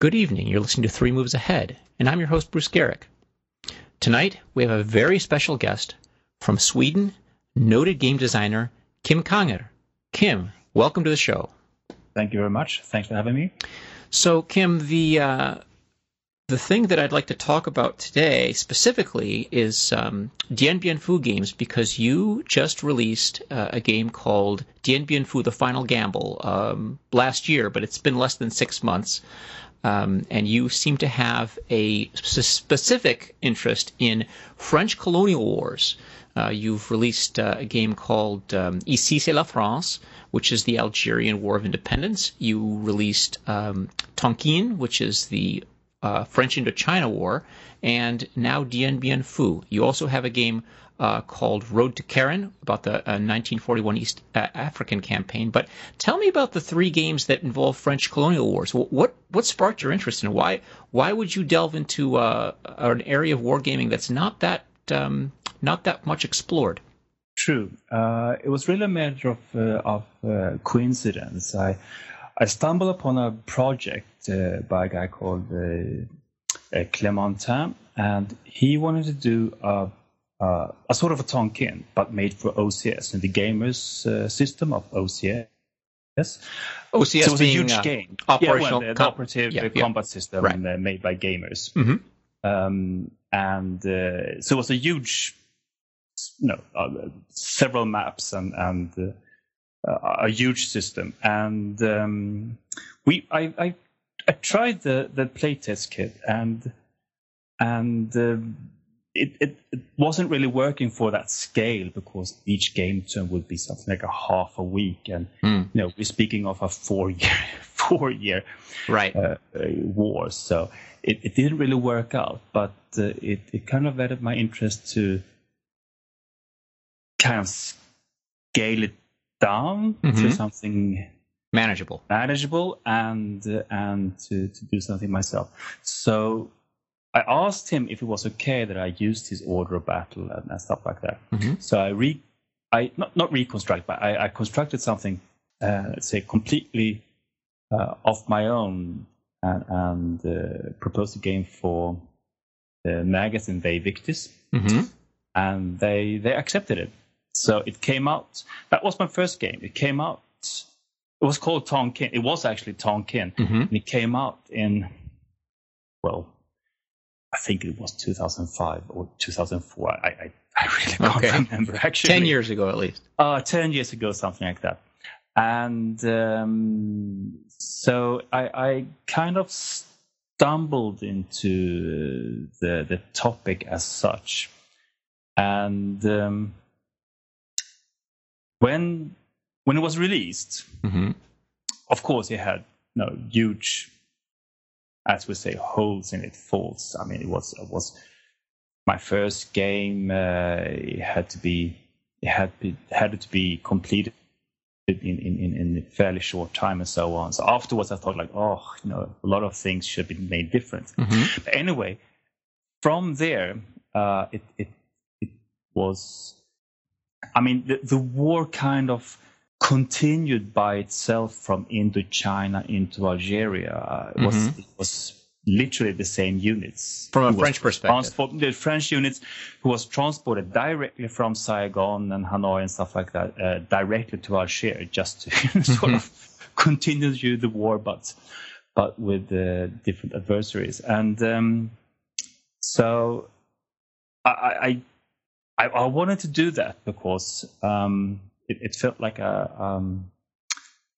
Good evening. You're listening to Three Moves Ahead, and I'm your host, Bruce Geryk. Tonight, we have a very special guest from Sweden, noted game designer Kim Kanger. Kim, welcome to the show. Thank you very much. Thanks for having me. So, Kim, the uh, the thing that I'd like to talk about today specifically is um, Dien Bien Phu games because you just released uh, a game called Dien Bien Phu: The Final Gamble um, last year, but it's been less than six months. Um, and you seem to have a specific interest in French colonial wars. Uh, you've released uh, a game called um, Ici c'est la France, which is the Algerian War of Independence. You released um, Tonkin, which is the uh, French Indochina War, and now Dien Bien Phu. You also have a game uh, called Road to Keren about the uh, 1941 East uh, African campaign. But tell me about the three games that involve French colonial wars. What what sparked your interest in why why would you delve into uh, an area of wargaming that's not that um, not that much explored? True. It was really a matter of of coincidence. I I stumbled upon a project by a guy called Clementin, and he wanted to do a uh, a sort of a Tonkin, but made for OCS and the gamers uh, system of OCS. Yes. OCS so it was being a huge uh, game, operational yeah, well, the, operative yeah, yeah. combat system right. Uh, made by gamers, mm-hmm. um, and uh, so it was a huge, no, several maps and and a huge system, and um, we I, I I tried the the playtest kit and and it, it, it, wasn't really working for that scale because each game turn would be something like a half a week, and mm. you know we're speaking of a four year four year right uh, uh, war, so it, it didn't really work out. But uh, it it kind of added my interest to kind of scale it down mm-hmm. to something manageable, manageable, and uh, and to to do something myself. So I asked him if it was okay that I used his order of battle and, and stuff like that. Mm-hmm. So I re, I not not reconstruct, but I, I constructed something, uh, let's say, completely uh, of my own, and, and uh, proposed a game for the magazine Vae Victis, mm-hmm. and they they accepted it. So it came out. That was my first game. It came out. It was called Tonkin. It was actually Tonkin, mm-hmm. and it came out in well I think it was 2005 or 2004. I, I, I really can't okay. remember actually. 10 years ago at least. Uh, 10 years ago, something like that. And um, so I, I kind of stumbled into the, the topic as such. And um, when when it was released, mm-hmm. of course, it had you know, huge as we say, holes in it, faults. I mean, it was it was my first game. Uh, it had to be it had be, had to be completed in, in, in a fairly short time and so on. So afterwards, I thought like, oh, you know, a lot of things should be made different. Mm-hmm. But anyway, from there, uh, it, it it was. I mean, the, the war kind of continued by itself from Indochina into Algeria. Uh, it, was, mm-hmm. it was literally the same units. From a French perspective. The French units who was transported directly from Saigon and Hanoi and stuff like that, uh, directly to Algeria just to sort of continue the war, but but with uh, different adversaries. And um, so I, I, I wanted to do that because um, it, it felt like a um,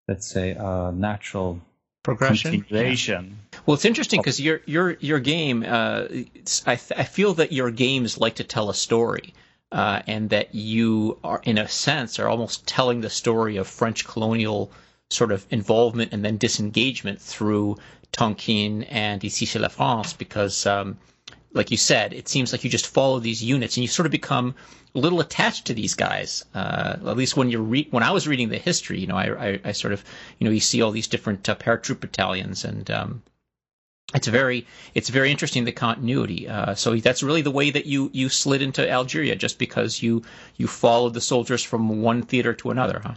let's say a natural progression. Yeah. Well, it's interesting because your your your game. Uh, I th- I feel that your games like to tell a story. Uh, and that you are, in a sense, are almost telling the story of French colonial sort of involvement and then disengagement through Tonkin and Ici c'est la France, because um, like you said, it seems like you just follow these units and you sort of become a little attached to these guys. Uh, at least when you're re- when I was reading the history, you know, I, I, I, sort of you know you see all these different uh, paratroop battalions and. Um, it's very it's very interesting the continuity. Uh, so that's really the way that you you slid into Algeria, just because you you followed the soldiers from one theater to another, huh?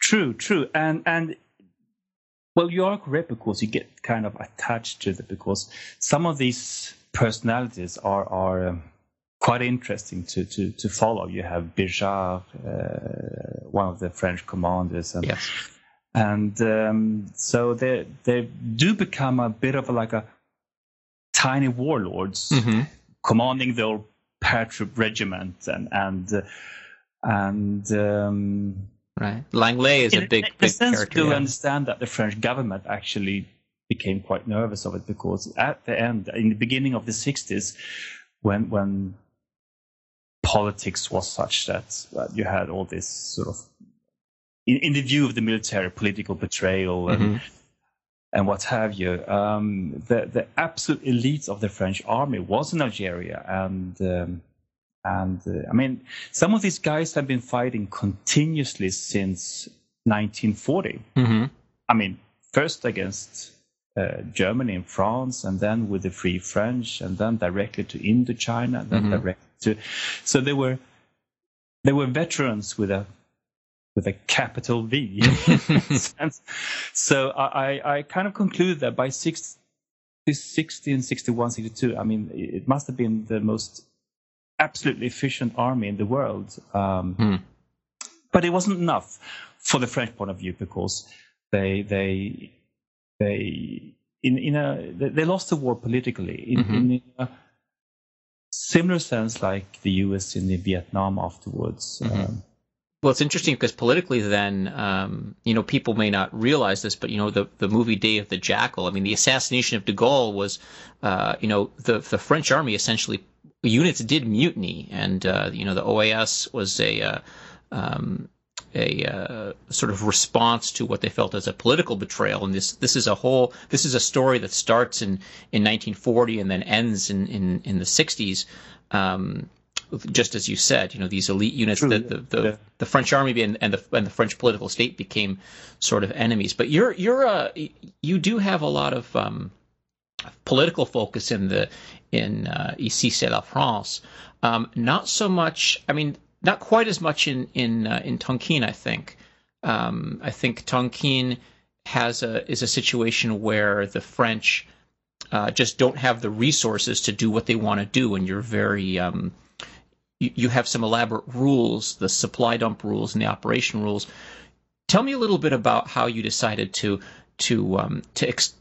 True, true, and and Well, you are correct because you get kind of attached to it because some of these personalities are are um, quite interesting to, to, to follow. You have Bigeard, uh, one of the French commanders, and Yes. and um, so they they do become a bit of like a tiny warlords hmm commanding their paratroop regiment and and uh, and um, Right. Langlais is in, a big, in a big sense, character. do yeah. understand that the French government actually became quite nervous of it because at the end, in the beginning of the 60s, when when politics was such that uh, you had all this sort of in, in the view of the military political betrayal and Mhm. and what have you. Um, the the absolute elites of the French army was in Algeria, and um, and uh, I mean, some of these guys have been fighting continuously since 1940. Mhm. I mean, first against uh, Germany and France, and then with the Free French, and then directly to Indochina, and then Mhm. directly to. So they were they were veterans with a with a capital V. so I, I kind of conclude that by 60, 60 and 61, 62, I mean, it must have been the most absolutely efficient army in the world. Um, Hmm. But it wasn't enough for the French point of view because they they they in in a they lost the war politically in, Mhm. in a similar sense like the U.S. in the Vietnam afterwards. Mhm. Um, Well, it's interesting because politically, then, um, you know, people may not realize this, but you know, the the movie Day of the Jackal. I mean, the assassination of De Gaulle was, uh, you know, the the French army essentially units did mutiny, and uh, you know, the OAS was a uh, um, a uh, sort of response to what they felt as a political betrayal. And this this is a whole this is a story that starts in in 1940 and then ends in in, in the 60s. Um, just as you said, you know these elite units True, that the, the, yeah. the French army and, and the and the French political state became sort of enemies. But you're you're uh, you do have a lot of um, political focus in the in uh, Ici c'est la France. Um, not so much. I mean, not quite as much in in uh, in Tonkin. I think. Um, I think Tonkin has a is a situation where the French uh, just don't have the resources to do what they want to do, and you're very um, you, you have some elaborate rules, the supply dump rules and the operation rules. Tell me a little bit about how you decided to to um, to ex-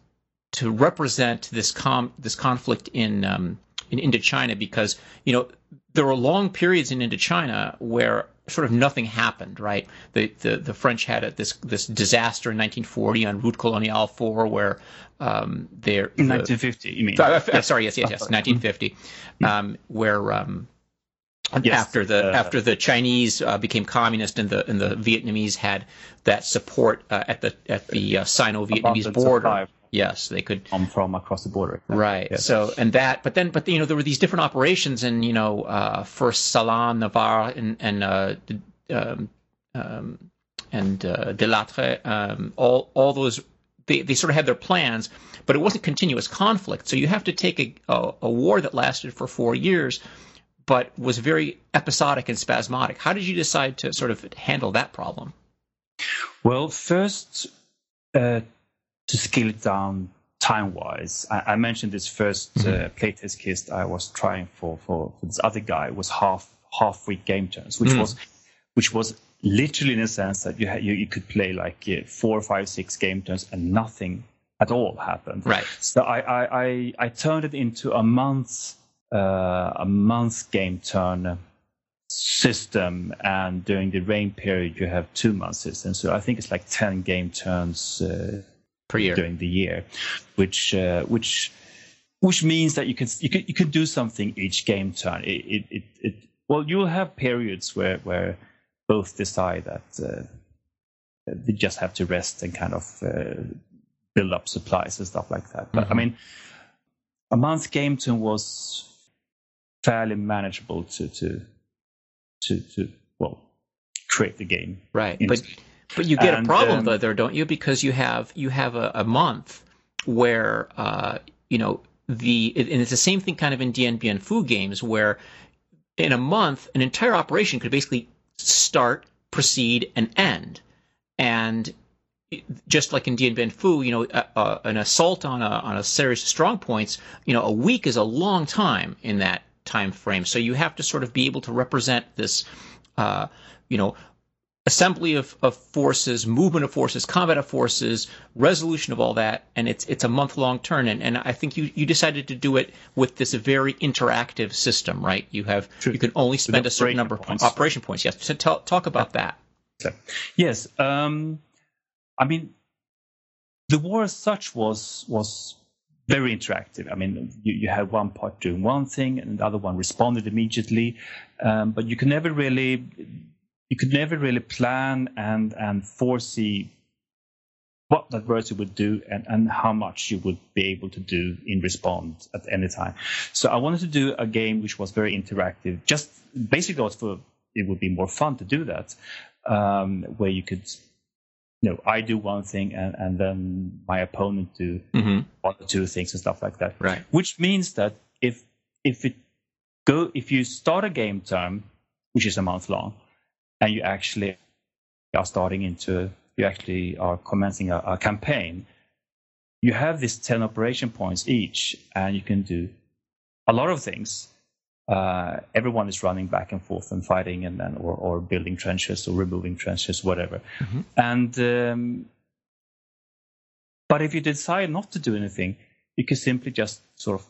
to represent this com this conflict in um, in Indochina because you know there were long periods in Indochina where sort of nothing happened, right? The the, the French had a, this this disaster in 1940 on Route Coloniale 4 where um, they're in the- 1950, you mean? uh, sorry, yes, yes, yes, 1950, um, where um, Yes, after the uh, after the Chinese uh, became communist and the and the Vietnamese had that support uh, at the at the uh, Sino-Vietnamese border. Yes, they could. From, from across the border. Right. Yes. So and that, but then, but you know, there were these different operations, and you know, uh, first Salan, Navarre, and and uh, um, um, and uh, Delattre, um, all all those they, they sort of had their plans, but it wasn't continuous conflict. So you have to take a, a, a war that lasted for four years, but was very episodic and spasmodic. How did you decide to sort of handle that problem? Well, first, uh, to scale it down time wise, I, I mentioned this 1st uh, playtest kit I was trying for, for, for this other guy was half half week game turns, which Mm. was which was literally in a sense that you, had, you you could play like uh, four, five, six game turns and nothing at all happened. Right. So I I, I, I turned it into a month uh, a month game turn system, and during the rain period you have two month system. So I think it's like ten game turns uh, Per year. during the year, which uh, which which means that you can you can you can do something each game turn. It it it, it well you'll have periods where where both decide that uh, they just have to rest and kind of uh, build up supplies and stuff like that. But I Mhm. mean, a month game turn was fairly manageable to to to to well create the game. Right. But but you get a problem um, though there, don't you? Because you have you have a, a month where uh, you know the and it's the same thing kind of in Dien Bien Phu games where in a month an entire operation could basically start, proceed, and end. And just like in Dien Bien Phu, you know, uh, uh, an assault on a on a series of strong points, you know, a week is a long time in that time frame. So you have to sort of be able to represent this, uh, you know, assembly of, of forces, movement of forces, combat of forces, resolution of all that, and it's it's a month long turn. And, and I think you, you decided to do it with this very interactive system, right? You have True. you can only spend a certain number points. of operation points. Yes, so talk, talk about that. Yes, um, I mean the war as such was was very interactive. I mean, you, you had one part doing one thing and the other one responded immediately, um, but you can never really you could never really plan and and foresee what that version would do and, and how much you would be able to do in response at any time. So I wanted to do a game which was very interactive. Just basically, was for it would be more fun to do that, um, where you could, you know, I do one thing and, and then my opponent do mm-hmm. one or two things and stuff like that. Right. Which means that if if it go if you start a game term, which is a month long, and you actually are starting into you actually are commencing a, a campaign you have these 10 operation points each and you can do a lot of things uh, everyone is running back and forth and fighting and then or, or building trenches or removing trenches whatever mm-hmm. and um, but if you decide not to do anything you can simply just sort of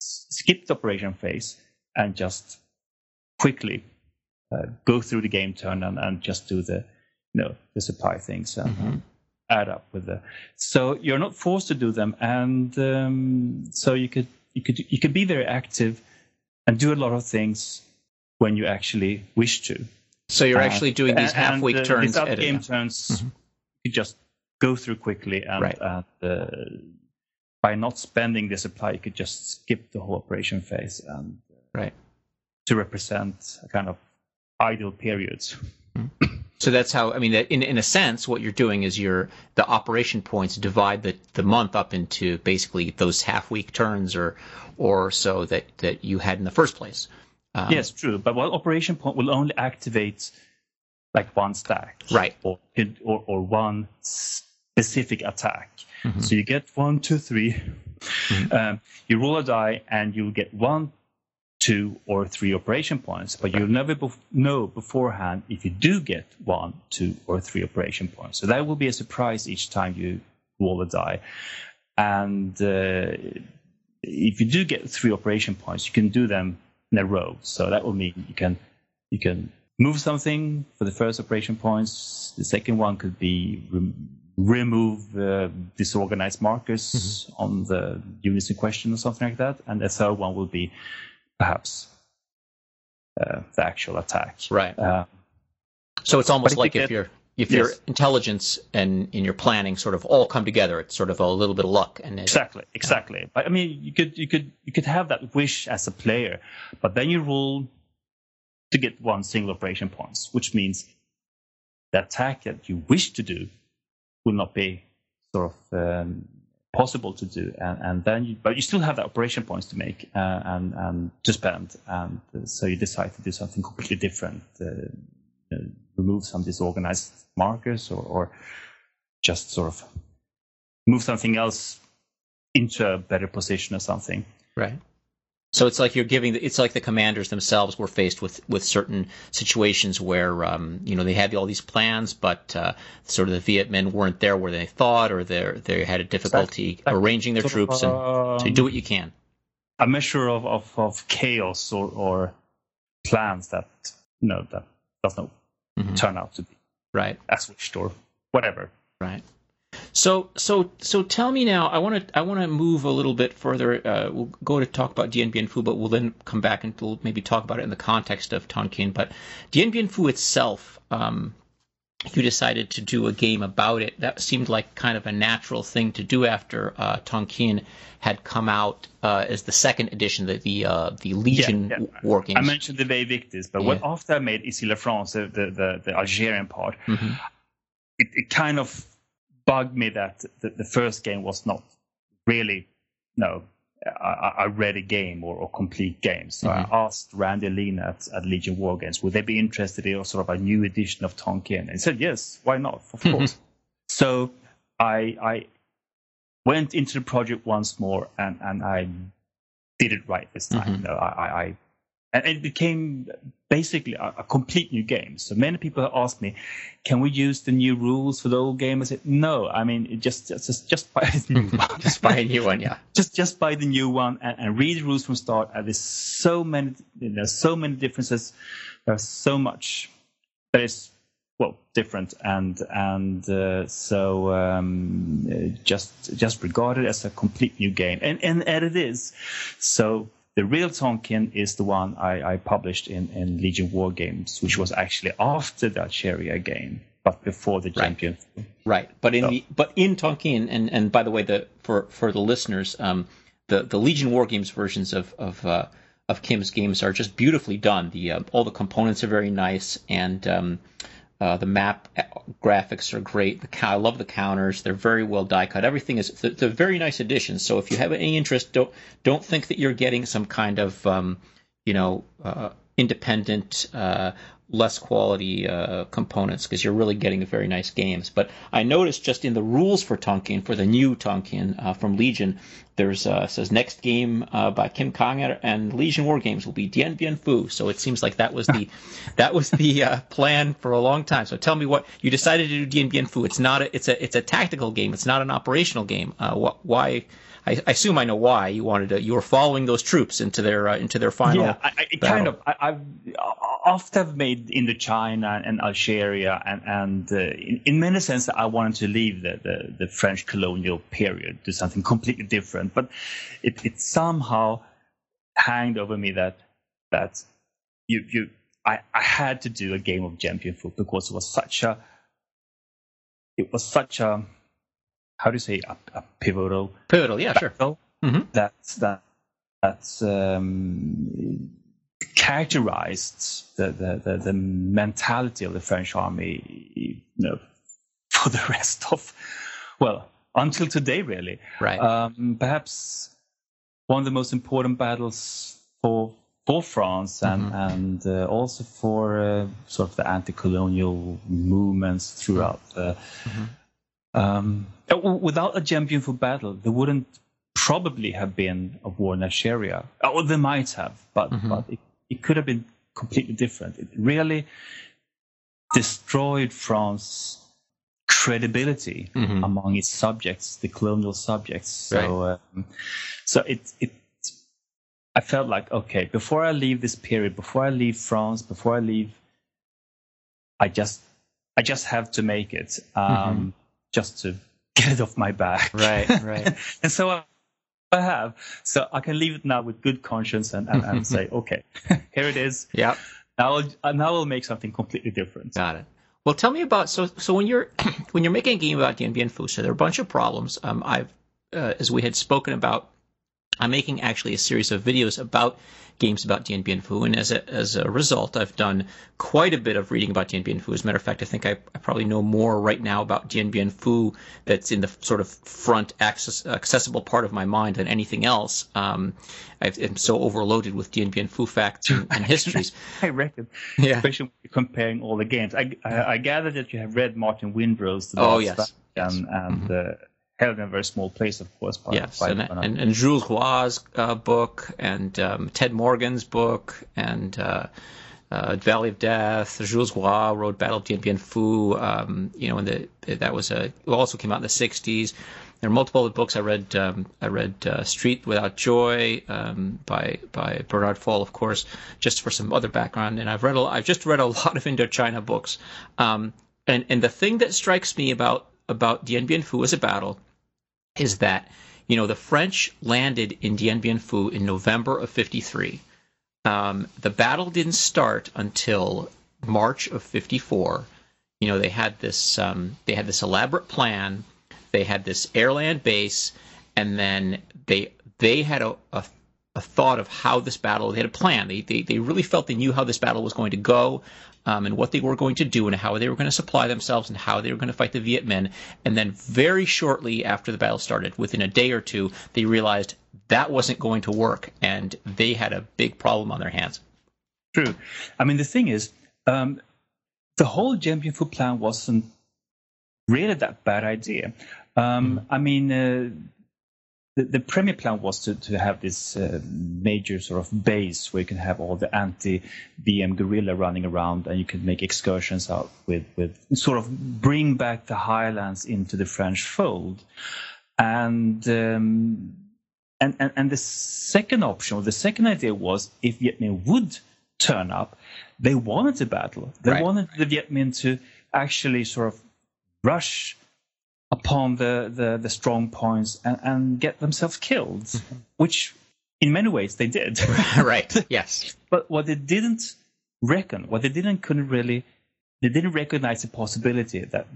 skip the operation phase and just quickly uh, go through the game turn and, and just do the you know the supply things and mm-hmm. add up with the so you're not forced to do them and um, so you could you could you could be very active and do a lot of things when you actually wish to so you're uh, actually doing these half week uh, turns without game turns mm-hmm. you just go through quickly and, right. and uh, by not spending the supply you could just skip the whole operation phase and right to represent a kind of idle periods. So that's how I mean, in in a sense, what you're doing is you're the operation points divide the, the month up into basically those half week turns or or so that that you had in the first place. Um, yes, true. But one operation point will only activate like one stack, right, or or, or one specific attack. Mm-hmm. So you get one, two, three. Mm-hmm. Um, you roll a die, and you get one two or three operation points, but you'll never be- know beforehand if you do get one, two, or three operation points. So that will be a surprise each time you roll a die. And uh, if you do get three operation points, you can do them in a row. So that will mean you can you can move something for the first operation points. The second one could be remove uh, disorganized markers mm-hmm. on the units in question or something like that. And the third one will be perhaps uh, the actual attack. Right. Uh, so it's almost like if your if yes. your intelligence and in your planning sort of all come together, it's sort of a little bit of luck. And exactly, exactly. But I mean, you could you could you could have that wish as a player, but then you roll to get one single operation points, which means the attack that you wish to do will not be sort of um, possible to do, and, and then you, but you still have the operation points to make uh, and and to spend, and so you decide to do something completely different, uh, remove some disorganized markers, or, or just sort of move something else into a better position or something. Right. So it's like you're giving. It's like the commanders themselves were faced with with certain situations where um, you know they had all these plans, but uh, sort of the Viet Minh weren't there where they thought, or they they had a difficulty exactly. arranging their troops, and so do what you can. A measure of of, of chaos or, or plans that you know that does not mm-hmm. turn out to be right as wished or whatever. Right. So so so tell me now. I want to I want to move a little bit further. Uh, we'll go to talk about Dien Bien Phu, but we'll then come back and we'll maybe talk about it in the context of Tonkin. But Dien Bien Phu itself, um, you decided to do a game about it. That seemed like kind of a natural thing to do after uh, Tonkin had come out uh, as the second edition, the the, uh, the Legion yeah, yeah. war games. I mentioned the Vae Victis, but yeah. after I made Ici la France, the, the, the Algerian part, mm-hmm. it, it kind of bugged me that the, the first game was not really no a, a ready game or, a complete game. So mm-hmm. I asked Randy Lein at, at Legion War Games, would they be interested in sort of a new edition of Tonkin? And he said, yes, why not? Of mm-hmm. course. so I I went into the project once more and and I did it right this time. Mhm. No, I, I and it became basically a, a complete new game. So many people have asked me, "Can we use the new rules for the old game?" I said, "No. I mean, it just just just buy the new one. Just buy a new one, yeah. just just buy the new one and, and read the rules from start. And there's so many there's so many differences. There's so much that is well different and and uh, so um, just just regard it as a complete new game and and, and it is. So the real Tonkin is the one I, I published in, in Legion War Games, which was actually after the Algeria game, but before the Right. Dien Bien Phu. Right, but in So- the but in Tonkin, and and by the way, the for for the listeners, um, the the Legion War Games versions of of uh, of Kim's games are just beautifully done. The uh, all the components are very nice, and um, uh, the map graphics are great. The I love the counters; they're very well die cut. Everything is it's a, very nice addition. So if you have any interest, don't don't think that you're getting some kind of um, you know uh, independent. Uh, less quality uh, components because you're really getting very nice games. But I noticed just in the rules for Tonkin, for the new Tonkin uh, from Legion, there's uh, says next game uh, by Kim Kanger and Legion War Games will be Dien Bien Phu. So it seems like that was the that was the uh, plan for a long time. So tell me what you decided to do Dien Bien Phu. It's not a it's a it's a tactical game. It's not an operational game. Uh, wh- why? I, assume I know why you wanted to. You were following those troops into their uh, into their final. Yeah, I, I kind of. I, I've often have made Indochina and Algeria, and and uh, in, in many sense, I wanted to leave the, the, the French colonial period, to something completely different. But it, it somehow hanged over me that that you you I, I had to do a game of Dien Bien Phu because it was such a it was such a how do you say a, a pivotal Pivotal, yeah, sure. Mhm. that's that that's um, characterized the, the, the, the mentality of the French army, you know, for the rest of well until today, really. Right. Um, perhaps one of the most important battles for for France and Mhm. and uh, also for uh, sort of the anti-colonial movements throughout the. Mhm. Um, uh, without a Dien Bien Phu battle, there wouldn't probably have been a war in Algeria. Or there might have, but Mhm. but it, it could have been completely different. It really destroyed France credibility Mhm. among its subjects, the colonial subjects. So, um, so it it. I felt like okay, before I leave this period, before I leave France, before I leave, I just I just have to make it, um, just to get it off my back. Right, right. and so I, I have. So I can leave it now with good conscience and, and, and say, okay, here it is. Yep. Now I'll, uh, now I'll make something completely different. Got it. Well, tell me about so so when you're when you're making a game about Dien Bien Phu, so there are a bunch of problems. Um, I've uh, as we had spoken about, I'm making actually a series of videos about games about Dien Bien Phu, and as a as a result, I've done quite a bit of reading about Dien Bien Phu. As a matter of fact, I think I, I probably know more right now about Dien Bien Phu that's in the sort of front access, accessible part of my mind than anything else. Um, I've, I'm so overloaded with Dien Bien Phu facts and, and histories. I reckon, Yeah. especially when you're comparing all the games. I, I, I gather that you have read Martin Windrow's The Oh, Last yes. and, Yes. Mm-hmm. and uh, Hell in a Very Small Place, of course. By, Yes, by and, and, and Jules Roy's uh, book, and um, Ted Morgan's book, and uh, uh, Valley of Death. Jules Roy wrote Battle of Dien Bien Phu. Um, you know, and the, that was a also came out in the '60s. There are multiple other books I read. Um, I read uh, Street Without Joy um, by by Bernard Fall, of course, just for some other background. And I've read a, I've just read a lot of Indochina books. Um, and and the thing that strikes me about about Dien Bien Phu as a battle is that you know the French landed in Dien Bien Phu in November of '53. Um, the battle didn't start until March of '54. You know they had this um, they had this elaborate plan. They had this airland base, and then they they had a, a a thought of how this battle they had a plan. They, they they really felt they knew how this battle was going to go. Um, and what they were going to do and how they were going to supply themselves and how they were going to fight the Viet Minh. And then very shortly after the battle started, within a day or two, they realized that wasn't going to work and they had a big problem on their hands. True. I mean, the thing is, um, the whole Dien Bien Phu plan wasn't really that bad idea. Um, mm. I mean, uh, the, the premier plan was to, to have this uh, major sort of base where you can have all the anti-BM guerrilla running around and you can make excursions out with, with sort of bring back the highlands into the French fold. And, um, and, and, and the second option, or the second idea was if Viet Minh would turn up, they wanted a battle. They right. wanted the Viet Minh to actually sort of rush upon the, the, the strong points and, and get themselves killed, mm-hmm. which in many ways they did. right. Yes. But what they didn't reckon, what they didn't couldn't really, they didn't recognize the possibility that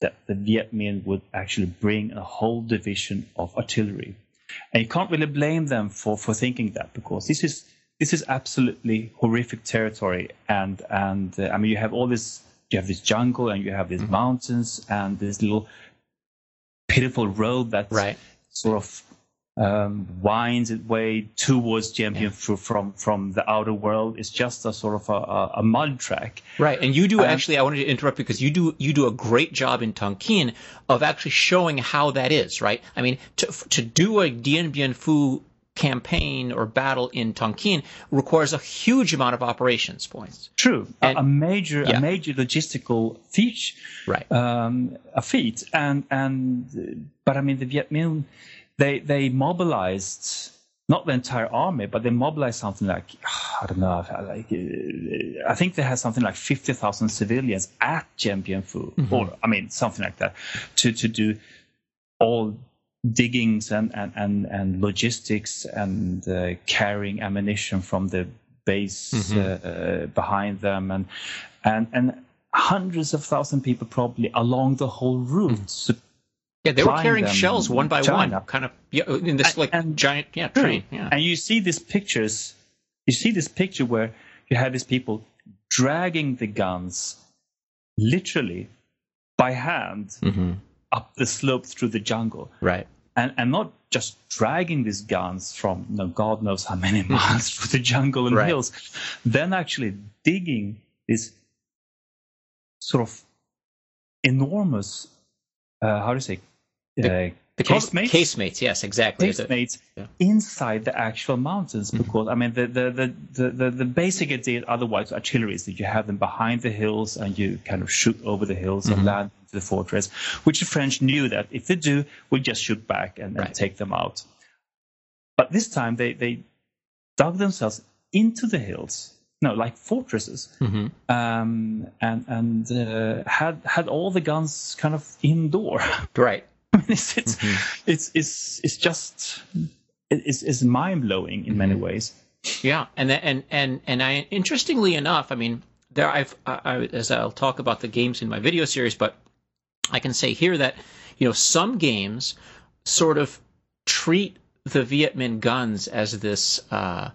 that the Viet Minh would actually bring a whole division of artillery, and you can't really blame them for for thinking that because this is this is absolutely horrific territory, and and uh, I mean you have all this you have this jungle and you have these mm-hmm. mountains and this little pitiful road that right. sort of um, winds its way towards Bien Phu from from the outer world. It's just a sort of a, a mud track. Right, and you do um, actually. I wanted to interrupt because you do you do a great job in Tonkin of actually showing how that is. Right, I mean to to do a Dien Bien Phu campaign or battle in Tonkin requires a huge amount of operations points. True, and, a, major yeah. a major logistical feat, right? Um, a feat, and and but I mean the Viet Minh, they they mobilized not the entire army, but they mobilized something like I don't know, like uh, I think they had something like fifty thousand civilians at Dien Bien Phu, mm-hmm. or I mean something like that, to to do all diggings and, and, and, and logistics and uh, carrying ammunition from the base mm-hmm. uh, uh, behind them and and and hundreds of thousand people probably along the whole route. Mm-hmm. Yeah, they were carrying shells one by one, kind of yeah, in this like and, giant yeah train. Yeah. And you see these pictures. You see this picture where you have these people dragging the guns, literally by hand, mm-hmm. up the slope through the jungle. Right and, and not just dragging these guns from you know, God knows how many miles through the jungle and right. hills, then actually digging this sort of enormous, uh, how do you say, uh, the casemates, casemates, yes, exactly. Casemates yeah. inside the actual mountains, mm-hmm. because I mean the the, the, the, the basic idea otherwise artillery is that you have them behind the hills and you kind of shoot over the hills mm-hmm. and land into the fortress, which the French knew that if they do, we just shoot back and, right. and take them out. But this time they they dug themselves into the hills, no, like fortresses, mm-hmm. um, and and uh, had had all the guns kind of indoor. Right. it's it's, mm-hmm. it's it's it's just it's, it's mind blowing in many mm-hmm. ways. Yeah, and and and and I interestingly enough, I mean, there I've I, as I'll talk about the games in my video series, but I can say here that you know some games sort of treat the Viet Minh guns as this uh,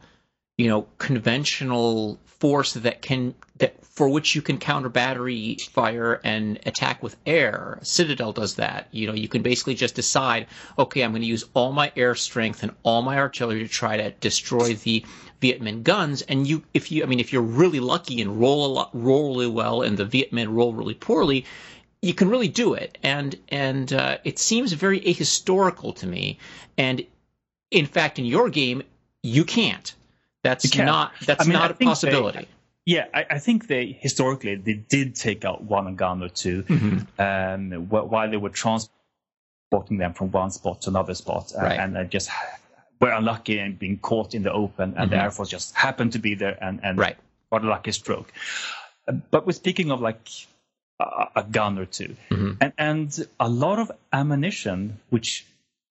you know conventional force that can that for which you can counter battery fire and attack with air. Citadel does that. You know, you can basically just decide, okay, I'm going to use all my air strength and all my artillery to try to destroy the Viet Minh guns. And you, if you, I mean, if you're really lucky and roll a lot, roll really well, and the Viet Minh roll really poorly, you can really do it. And and uh, it seems very ahistorical to me. And in fact, in your game, you can't. That's not that's I mean, not a possibility. They, yeah, I, I, think they historically they did take out one gun or 2 mm-hmm. um, while they were transporting them from one spot to another spot, uh, right. and, and just were unlucky and being caught in the open, and mm-hmm. the Air Force just happened to be there, and and right. what a lucky stroke. Uh, but we're speaking of like a, a gun or 2 mm-hmm. and and a lot of ammunition, which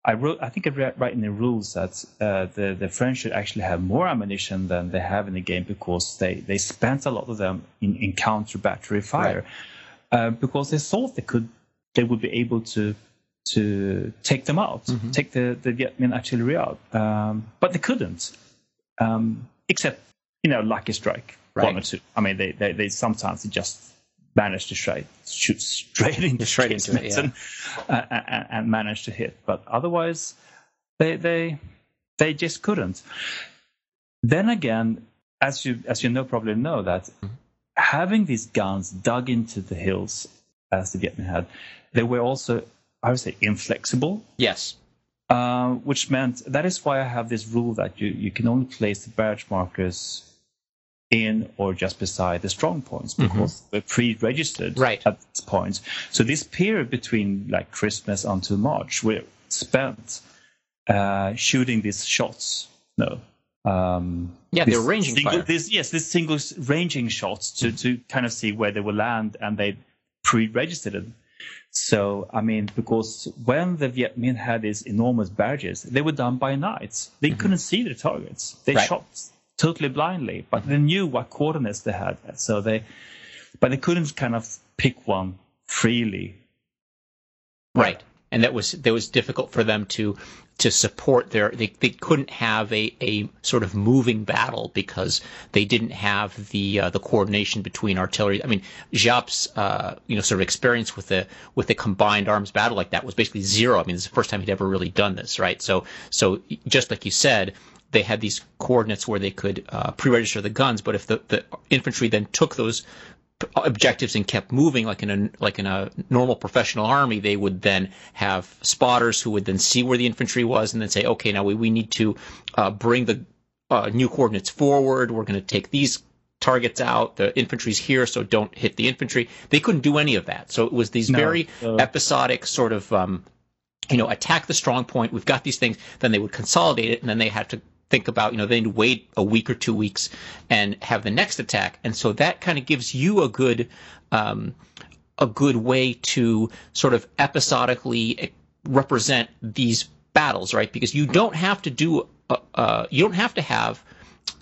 I wrote, I think I read right in the rules that uh, the the French should actually have more ammunition than they have in the game because they, they spent a lot of them in, in counter battery fire right. uh, because they thought they could they would be able to to take them out, mm-hmm. take the the Viet Minh artillery out, um, but they couldn't, um, except you know lucky strike right. one or two. I mean they they, they sometimes just managed to straight, shoot straight into straight into it, yeah. and, uh, and, and managed to hit. But otherwise, they they they just couldn't. Then again, as you as you know probably know that mm-hmm. having these guns dug into the hills as the Viet Minh had. They were also, I would say, inflexible. Yes. Uh, which meant that is why I have this rule that you, you can only place the barrage markers in or just beside the strong points because mm-hmm. they're pre-registered right. at this point. So this period between like Christmas until March, we're spent uh, shooting these shots. No. Um, yeah, they're ranging single, fire. This, yes, this single ranging shots to, mm-hmm. to kind of see where they will land, and they pre-registered them. So, I mean, because when the Viet Minh had these enormous barrages, they were done by night. They mm-hmm. couldn't see the targets. They right. shot totally blindly, but they knew what coordinates they had. So they, but they couldn't kind of pick one freely. Right. And that was that was difficult for them to to support their they, they couldn't have a, a sort of moving battle because they didn't have the uh, the coordination between artillery. I mean, Giap's uh, you know sort of experience with the with the combined arms battle like that was basically zero. I mean, is the first time he'd ever really done this, right? So so just like you said, they had these coordinates where they could uh, pre-register the guns, but if the, the infantry then took those objectives and kept moving like in a like in a normal professional army they would then have spotters who would then see where the infantry was and then say okay now we, we need to uh, bring the uh, new coordinates forward. We're going to take these targets out. The infantry's here so don't hit the infantry. They couldn't do any of that. So it was these no, very uh, episodic sort of um, you know attack the strong point. We've got these things. Then they would consolidate it and then they had to think about, you know, then wait a week or two weeks and have the next attack. And so that kind of gives you a good, um, a good way to sort of episodically represent these battles, right? Because you don't have to do, uh, uh, you don't have to have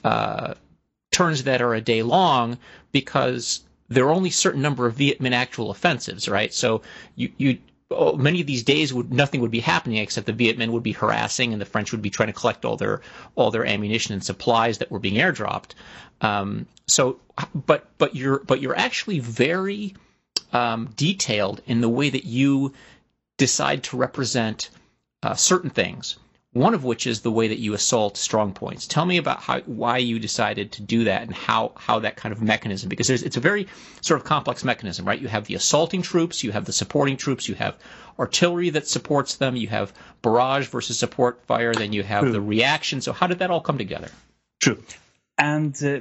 uh, turns that are a day long because there are only a certain number of Viet Minh actual offensives, right? So you you oh, many of these days would nothing would be happening except the Viet Minh would be harassing and the French would be trying to collect all their all their ammunition and supplies that were being airdropped. Um, so, but but you're but you're actually very um, detailed in the way that you decide to represent uh, certain things one of which is the way that you assault strong points. Tell me about how why you decided to do that and how how that kind of mechanism because it's a very sort of complex mechanism, right? You have the assaulting troops, you have the supporting troops, you have artillery that supports them, you have barrage versus support fire, then you have True. the reaction. So how did that all come together? True. And uh,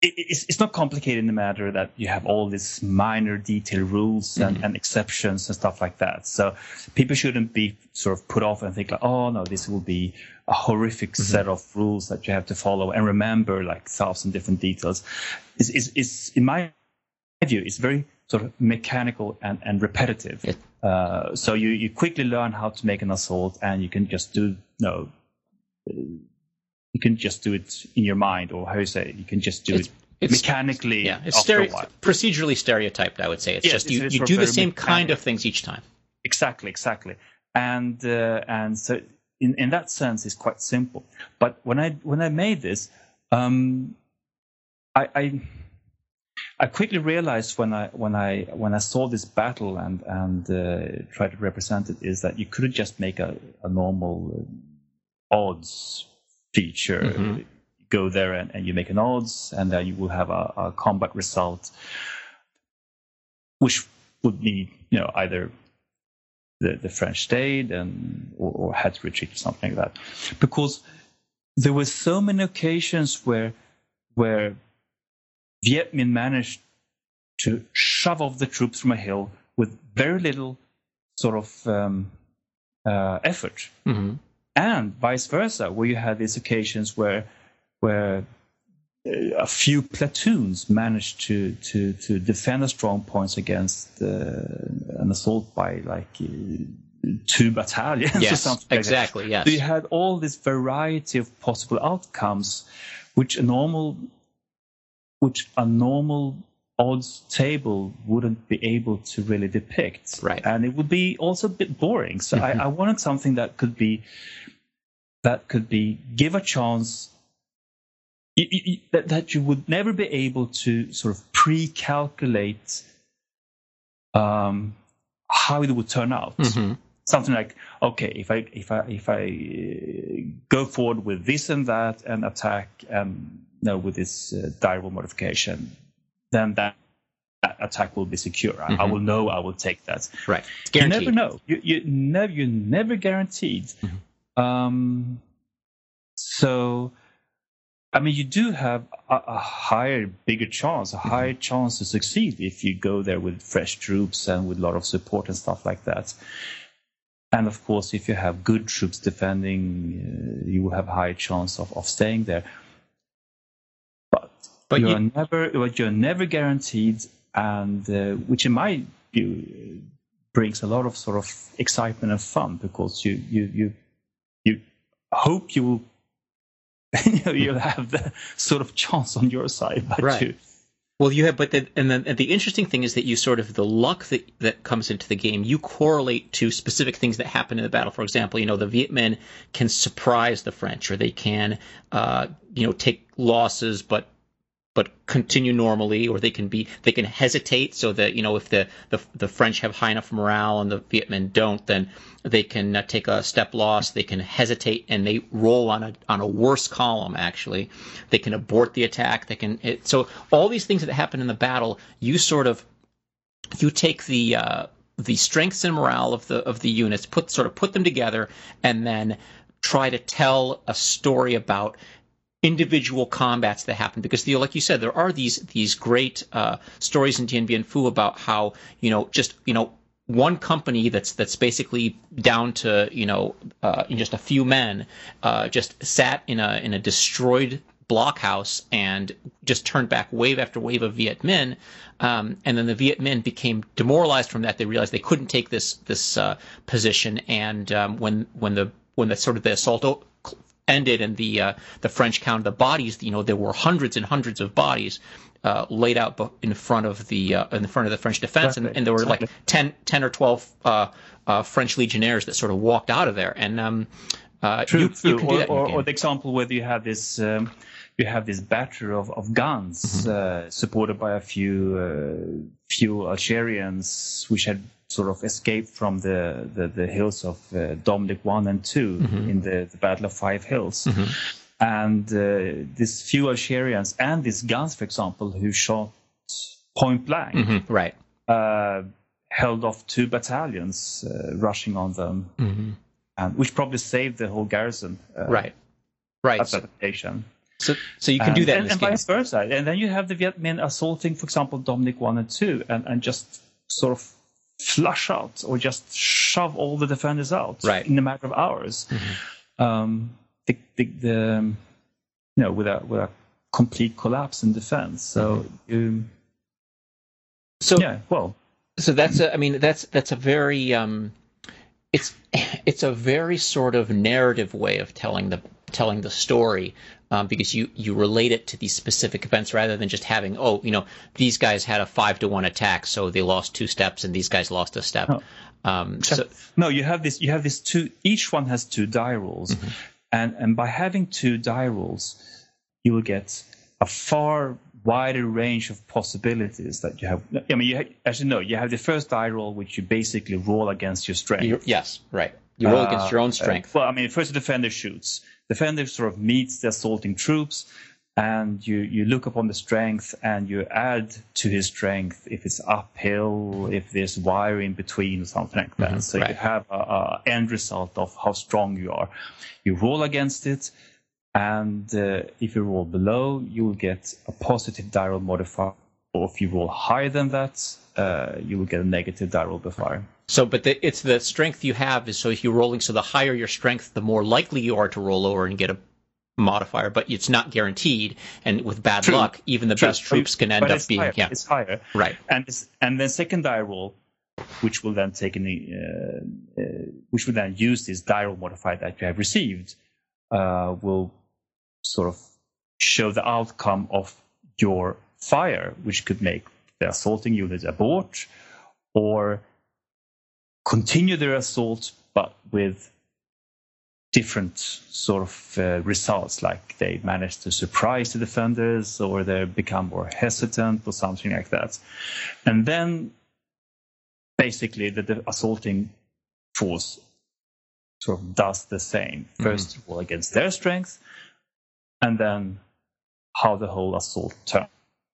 it's, it's not complicated in the matter that you have all these minor detail rules and, mm-hmm. and exceptions and stuff like that. So people shouldn't be sort of put off and think like, oh no, this will be a horrific mm-hmm. set of rules that you have to follow and remember like thousand different details. It's, it's, it's in my view, it's very sort of mechanical and, and repetitive. Yeah. Uh, so you, you quickly learn how to make an assault and you can just do, you know, you can just do it in your mind, or how you say it, you can just do it's, it it's, mechanically. Yeah, it's stereo- procedurally stereotyped. I would say it's yes, just you, you do the same mechanical. kind of things each time. Exactly, exactly, and uh, and so in in that sense, it's quite simple. But when I when I made this, um, I, I I quickly realized when I when I when I saw this battle and and uh, tried to represent it is that you couldn't just make a, a normal uh, odds feature. Mm-hmm. Go there and, and you make an odds, and then you will have a, a combat result, which would be you know either the, the French stayed and or, or had to retreat or something like that, because there were so many occasions where where Viet Minh managed to shove off the troops from a hill with very little sort of um, uh, effort. Mm-hmm and vice versa, where you had these occasions where where a few platoons managed to to to defend a strong points against uh, an assault by like uh, two battalions yes, or something. Exactly. Like yes. So you had all this variety of possible outcomes, which a normal, which a normal odds table wouldn't be able to really depict. Right. And it would be also a bit boring. So I, I, wanted something that could be that could be give a chance you, you, that, that you would never be able to sort of pre-calculate um, how it would turn out. Mm-hmm. Something like, okay, if I if I if I uh, go forward with this and that and attack and you know, with this uh, modification, then that, that attack will be secure. I, I Mhm. will know I will take that. Right. It's You never know. You you never you're never guaranteed. Mhm. Um, so, I mean, you do have a, a higher, bigger chance, a higher chance to succeed if you go there with fresh troops and with a lot of support and stuff like that. And of course, if you have good troops defending, uh, you will have a higher chance of, of staying there. But, you you- are never, but you're never guaranteed, and uh, which in my view uh, brings a lot of sort of excitement and fun because you you you you hope you will you know, you'll have the sort of chance on your side, but Right. you, Well, you have, but the, and then and the interesting thing is that you sort of the luck that that comes into the game. You correlate to specific things that happen in the battle. For example, you know the Viet Minh can surprise the French, or they can, uh, you know, take losses, but but continue normally, or they can be they can hesitate so that you know if the the, the French have high enough morale and the Viet Minh don't, then they can uh, take a step loss. They can hesitate and they roll on a on a worse column. Actually, they can abort the attack. They can it, so all these things that happen in the battle, you sort of you take the uh, the strengths and morale of the of the units, put sort of put them together, and then try to tell a story about individual combats that happen because like you said there are these these great uh, stories in Dien Bien Phu about how you know just you know one company that's that's basically down to you know uh, just a few men uh, just sat in a in a destroyed blockhouse and just turned back wave after wave of Viet Minh, um, and then the Viet Minh became demoralized from that. They realized they couldn't take this this uh, position, and um, when when the when the sort of the assault ended and the uh, the French counted the bodies, you know there were hundreds and hundreds of bodies. Uh, laid out in front of the uh, in front of the French defense, and, and there were like exactly. 10, 10 or twelve uh, uh, French legionnaires that sort of walked out of there. And um, uh, True, you, true. you or, or, or the example where you have this, um, you have this battery of, of guns Mm-hmm. uh, supported by a few uh, few Algerians, which had sort of escaped from the, the, the hills of uh, Dominique One and 2 Mm-hmm. in the, the Battle of Five Hills. And uh, these few Algerians and these guns, for example, who shot point blank, Mhm, right. uh, held off two battalions uh, rushing on them, Mhm. and which probably saved the whole garrison. Uh, Right. Right. at So, that so, so you can do that in and, this and game. vice versa. And then you have the Viet Minh assaulting, for example, Dominique 1 and 2, and, and just sort of flush out or just shove all the defenders out Right. in a matter of hours. Um, the, the, the, um, you know, with a, with a complete collapse in defense. So, you, So, yeah, well, so that's a, I mean, that's that's a very um, it's it's a very sort of narrative way of telling the telling the story um, because you you relate it to these specific events rather than just having oh you know these guys had a five to one attack so they lost two steps and these guys lost a step. Oh. Um, so, No, you have this. You have this two. Each one has two die rolls, Mm-hmm. and and by having two die rolls, you will get a far wider range of possibilities that you have. I mean, you ha- actually no. You have the first die roll, which you basically roll against your strength. you yes, right. You roll against your own Uh, strength. well, I mean, first the defender shoots. Defender sort of meets the assaulting troops, and you, you look upon the strength and you add to his strength if it's uphill, if there's wire in between or something like that. Mhm, so right. you have a, a end result of how strong you are. You roll against it, and uh, if you roll below, you will get a positive roll modifier. Or if you roll higher than that, uh, you will get a negative die roll modifier. So, but the, it's the strength you have is so if you're rolling, so the higher your strength, the more likely you are to roll over and get a modifier. But it's not guaranteed, and with bad True. luck, even the True. best troops can end But up being higher. yeah, It's higher. right. and and then second die roll, which will then take any, uh, uh, which will then use this die roll modifier that you have received, uh, will sort of show the outcome of your fire, which could make the assaulting unit abort or continue their assault, but with different sort of uh, results, like they manage to surprise the defenders or they become more hesitant or something like that. And then basically the, the assaulting force sort of does the same. First of all, against their strength, and then how the whole assault turns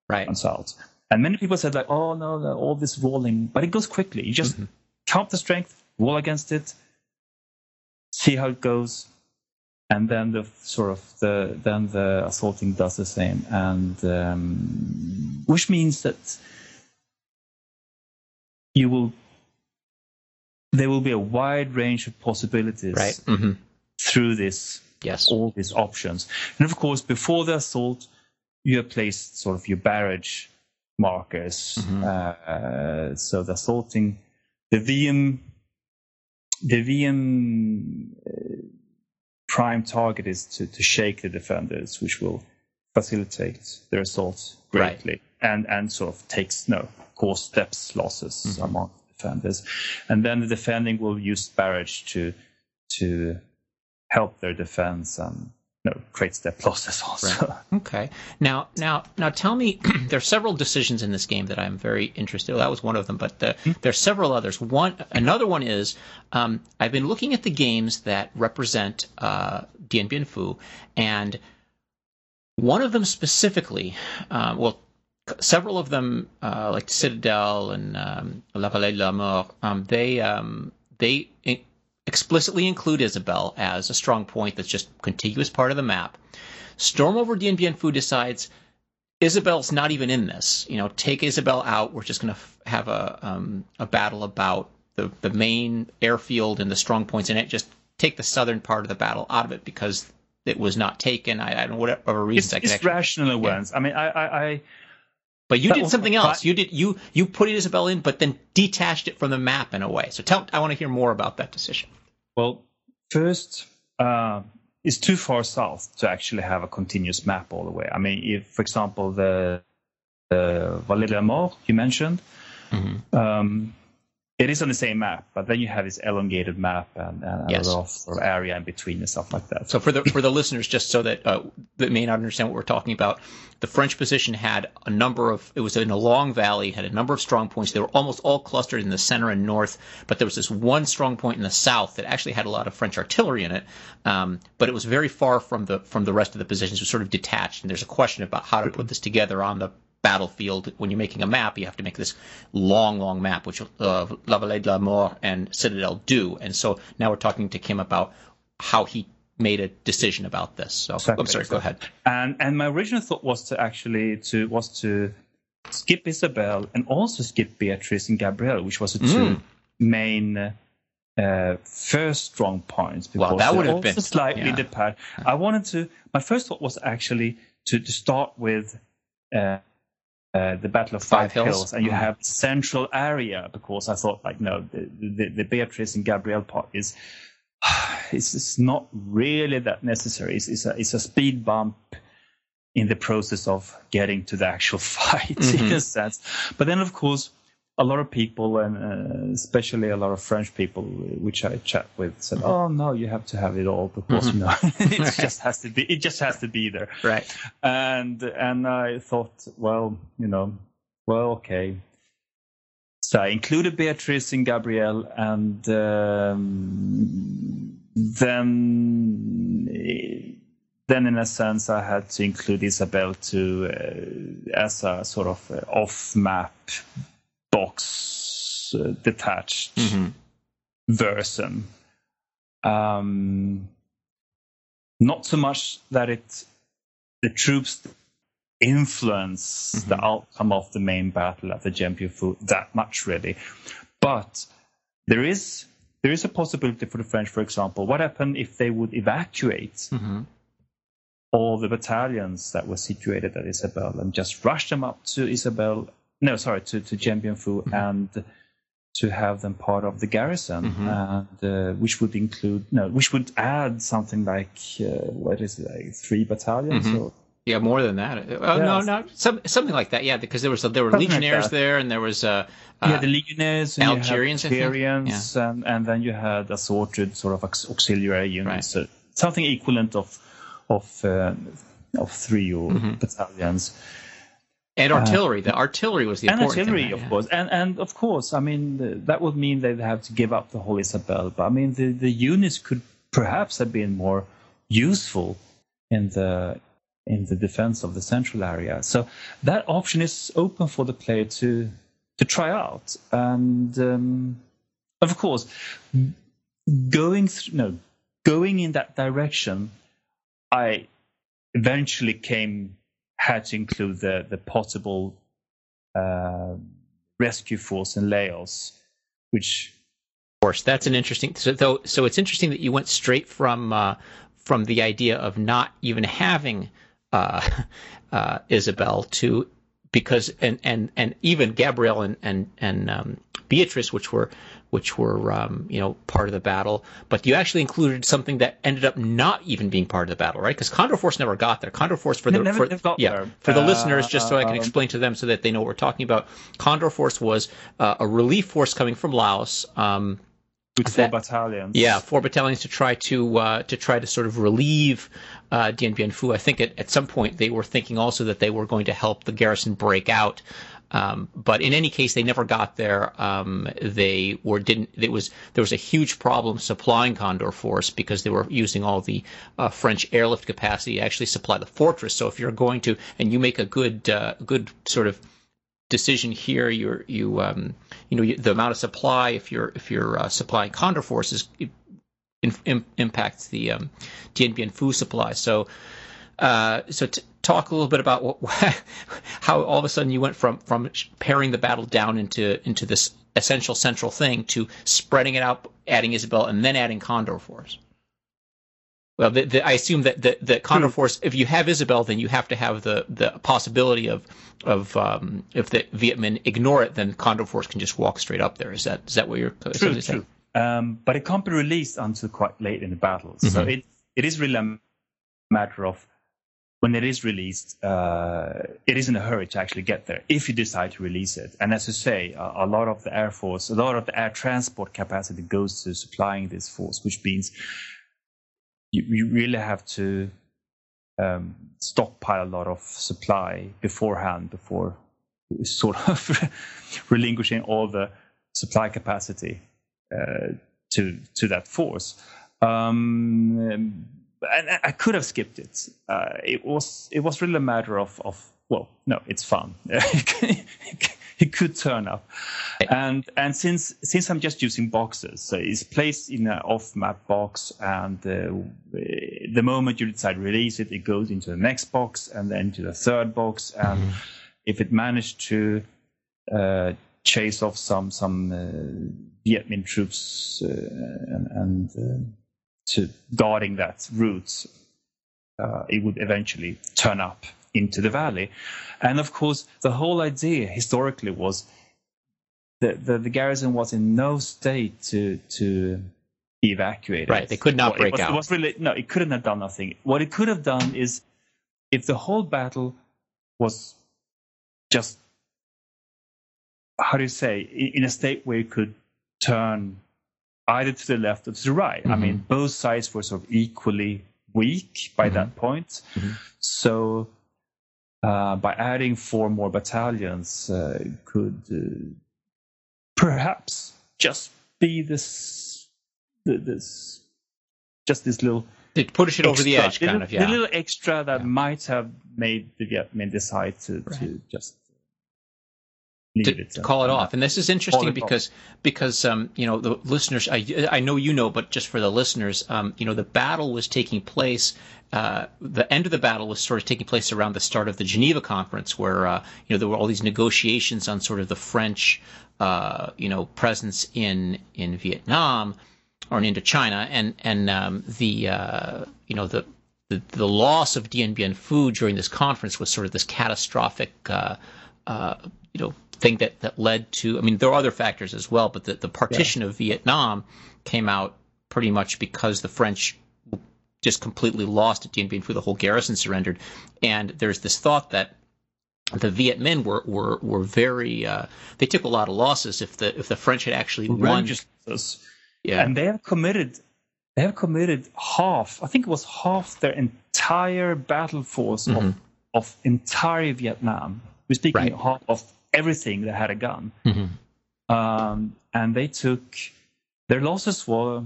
Right. out. And many people said like, oh no, no all this rolling, but it goes quickly. You just mm-hmm. count the strength, roll against it, see how it goes, and then the sort of the then the assaulting does the same, and um, which means that you will there will be a wide range of possibilities right. mm-hmm. through this yes all these options and of course before the assault you have placed sort of your barrage markers mm-hmm. uh, so the assaulting the vm the vm uh, prime target is to, to shake the defenders which will facilitate the assault greatly right. and and sort of takes no cause steps losses mm-hmm. among defenders, and then the defending will use barrage to to help their defense and know, create step losses also. Right. Okay. Now, now, now, tell me. there are several decisions in this game that I'm very interested. in. that was one of them, but the, hmm? there are several others. One, another one is um, I've been looking at the games that represent uh, Dien Bien Phu, and one of them specifically, uh, well, several of them, uh, like Citadel and um, La Vallée de la Mort, um, they um, they explicitly include Isabelle as a strong point that's just contiguous part of the map. Storm over Dien Bien Phu decides Isabelle's not even in this. You know, take Isabelle out. We're just going to f- have a um, a battle about the the main airfield and the strong points in it. Just take the southern part of the battle out of it because it was not taken. I, I don't know whatever reason. It's, it's rational awareness. Yeah. I mean, I, I, I but you did something else. You did you you put Isabelle in, but then detached it from the map in a way. So tell I want to hear more about that decision. Well, first, uh, it's too far south to actually have a continuous map all the way. I mean, if for example the the Vallée de la Mort you mentioned, mm-hmm. um, it is on the same map, but then you have this elongated map and, and yes. a lot of, sort of area in between and stuff like that. So for the for the listeners, just so that uh, that may not understand what we're talking about, the French position had a number of. It was in a long valley, had a number of strong points. They were almost all clustered in the center and north, but there was this one strong point in the south that actually had a lot of French artillery in it. Um, but it was very far from the from the rest of the positions. It was sort of detached, and there's a question about how to put this together on the battlefield, when you're making a map, you have to make this long, long map, which uh, La Vallée de la Mort and Citadel do. And so now we're talking to Kim about how he made a decision about this. So exactly. I'm sorry, go ahead. And and my original thought was to actually to was to skip Isabelle and also skip Beatrice and Gabrielle, which was the two mm. main uh, first strong points. Because well, that would have been slightly yeah. depart. I wanted to. My first thought was actually to, to start with. Uh, uh, the Battle of Five, Five Hills. Hills. and you mm. have central area because I thought like no, the, the, the Beatrice and Gabrielle part is it's, it's not really that necessary. It's, it's, a it's a speed bump in the process of getting to the actual fight mm-hmm. in a sense. But then of course a lot of people, and uh, especially a lot of French people, which I chat with, said, mm-hmm. "Oh no, you have to have it all because mm-hmm. you know it right. just has to be. It just has to be there." Right. And and I thought, well, you know, well, okay. So I included Beatrice and Gabrielle, and um, then then in a sense I had to include Isabelle to uh, as a sort of uh, off map box uh, detached mm-hmm. version. Um, not so much that it the troops influence mm-hmm. the outcome of the main battle at the Phu that much really, but there is there is a possibility for the French, for example, what happened if they would evacuate mm-hmm. all the battalions that were situated at Isabelle and just rush them up to Isabelle no, sorry, to to Bien mm-hmm. and to have them part of the garrison, mm-hmm. and uh, which would include no, which would add something like uh, what is it, like three battalions mm-hmm. or. Yeah, more than that. Oh, no, no, some, something like that. Yeah, because there was there were something legionnaires like there, and there was uh, uh, yeah, the legionnaires, and Algerians, Algerians, yeah. and, and then you had assorted sort of auxiliary units, right. something equivalent of of uh, of three or mm-hmm. battalions. And uh, artillery. Uh, the artillery was the and artillery, of yeah. course, and and of course, I mean the, that would mean they'd have to give up the whole Isabelle. But I mean the the units could perhaps have been more useful in the in the defense of the central area. So that option is open for the player to to try out, and um, of course, going through, no, going in that direction, I eventually came had to include the the possible uh, rescue force in Laos, which of course that's an interesting so so it's interesting that you went straight from uh, from the idea of not even having uh, uh, Isabelle to because and and and even Gabrielle and and and um, Beatrice, which were which were um, you know part of the battle, but you actually included something that ended up not even being part of the battle, right? Because Condor Force never got there. Condor Force for the never, for, yeah there. for the uh, listeners, just so I can um, explain to them so that they know what we're talking about. Condor Force was uh, a relief force coming from Laos. Um, with four battalions. Yeah, four battalions to try to uh, to try to sort of relieve uh, Dien Bien Phu. I think at, at some point they were thinking also that they were going to help the garrison break out. Um, but in any case, they never got there. Um, they were didn't. It was there was a huge problem supplying Condor Force because they were using all the uh, French airlift capacity to actually supply the fortress. So if you're going to and you make a good uh, good sort of decision here, you're you um, you know the amount of supply if you're if you're uh, supplying Condor forces it, in, impacts the um, Dien Bien Phu supply. So uh, so t- talk a little bit about what, how all of a sudden you went from from paring the battle down into into this essential central thing to spreading it out, adding Isabelle, and then adding Condor Force. Well, the, the, I assume that the, the Condor Force, if you have Isabelle, then you have to have the, the possibility of of um, if the Viet Minh ignore it, then Condor Force can just walk straight up there. Is that is that what you're saying? true? True. Um, but it can't be released until quite late in the battle, mm-hmm. so it it is really a matter of when it is released, uh, it is in a hurry to actually get there if you decide to release it. And as you say, a, a, lot of the Air Force, a lot of the air transport capacity goes to supplying this force, which means you, you really have to um, stockpile a lot of supply beforehand before sort of relinquishing all the supply capacity uh, to to that force. Um, and I could have skipped it. Uh, it was it was really a matter of of well, no, it's fun. it could turn up. And and since since I'm just using boxes, so it's placed in an off-map box, and uh, the moment you decide to release it, it goes into the next box, and then to the third box, and mm-hmm. if it managed to uh, chase off some some uh, Viet Minh troops uh, and, and uh, to guarding that route, uh, it would eventually turn up into the valley. And of course, the whole idea historically was that the, the garrison was in no state to to be evacuated. Right, they could not well, break it was, out. It was really no, it couldn't have done nothing. What it could have done is, if the whole battle was just how do you say in a state where it could turn either to the left or to the right. Mm-hmm. I mean, both sides were sort of equally weak by mm-hmm. that point. Mm-hmm. So uh, by adding four more battalions, uh, could uh, perhaps just be this, this, just this little. It push it extra, over the edge, kind little, of, yeah. The little extra that yeah. might have made the Viet Minh decide to, right. to just to, call it off. And this is interesting because off. because um, you know the listeners, I I know you know, but just for the listeners, um, you know the battle was taking place. Uh, the end of the battle was sort of taking place around the start of the Geneva Conference, where uh, you know there were all these negotiations on sort of the French, uh, you know, presence in in Vietnam or in Indochina, and and um, the uh, you know the, the, the loss of Dien Bien Phu during this conference was sort of this catastrophic, uh, uh, you know, thing that, that led to, I mean, there are other factors as well, but the, the partition yeah. of Vietnam came out pretty much because the French just completely lost at Dien Bien Phu. The whole garrison surrendered. And there's this thought that the Viet Minh were were, were very uh, they took a lot of losses if the if the French had actually won. Yeah, and they have committed they have committed half. I think it was half their entire battle force mm-hmm. of of entire Vietnam. We're speaking right. half of everything that had a gun. Mm-hmm. Um, and they took their losses were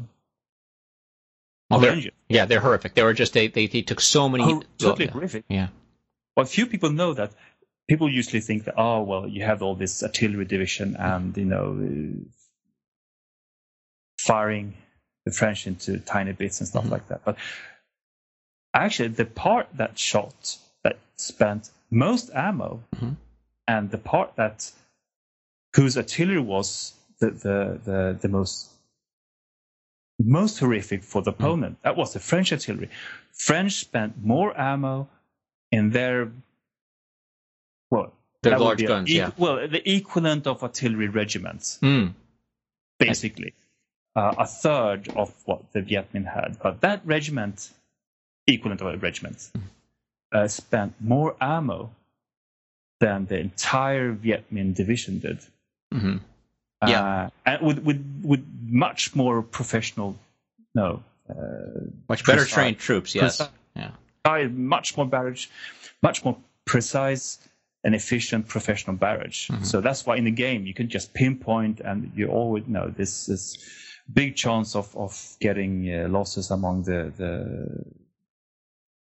Well, they're, yeah, they're horrific. They were just they they, they took so many. Hor- totally yeah. horrific. Yeah. But few people know that. People usually think that, oh, well, you have all this artillery division and, you know, uh, firing the French into tiny bits and stuff Mhm. like that. But actually, the part that shot, that spent most ammo, Mhm. And the part that whose artillery was the, the, the, the most most horrific for the opponent. That was the French artillery. French spent more ammo in their well, Their large a guns, yeah. Well, the equivalent of artillery regiments, Mm. basically, uh, a third of what the Viet Minh had. But that regiment, equivalent of a regiment, uh, spent more ammo than the entire Viet Minh division did. hmm Yeah. Uh, and with with with much more professional, no, uh, Much better Precise. trained troops. Yes. Precise. Yeah. uh, much more barrage, much more precise and efficient professional barrage. Mhm. So that's why in the game you can just pinpoint and you always know this is big chance of of getting uh, losses among the the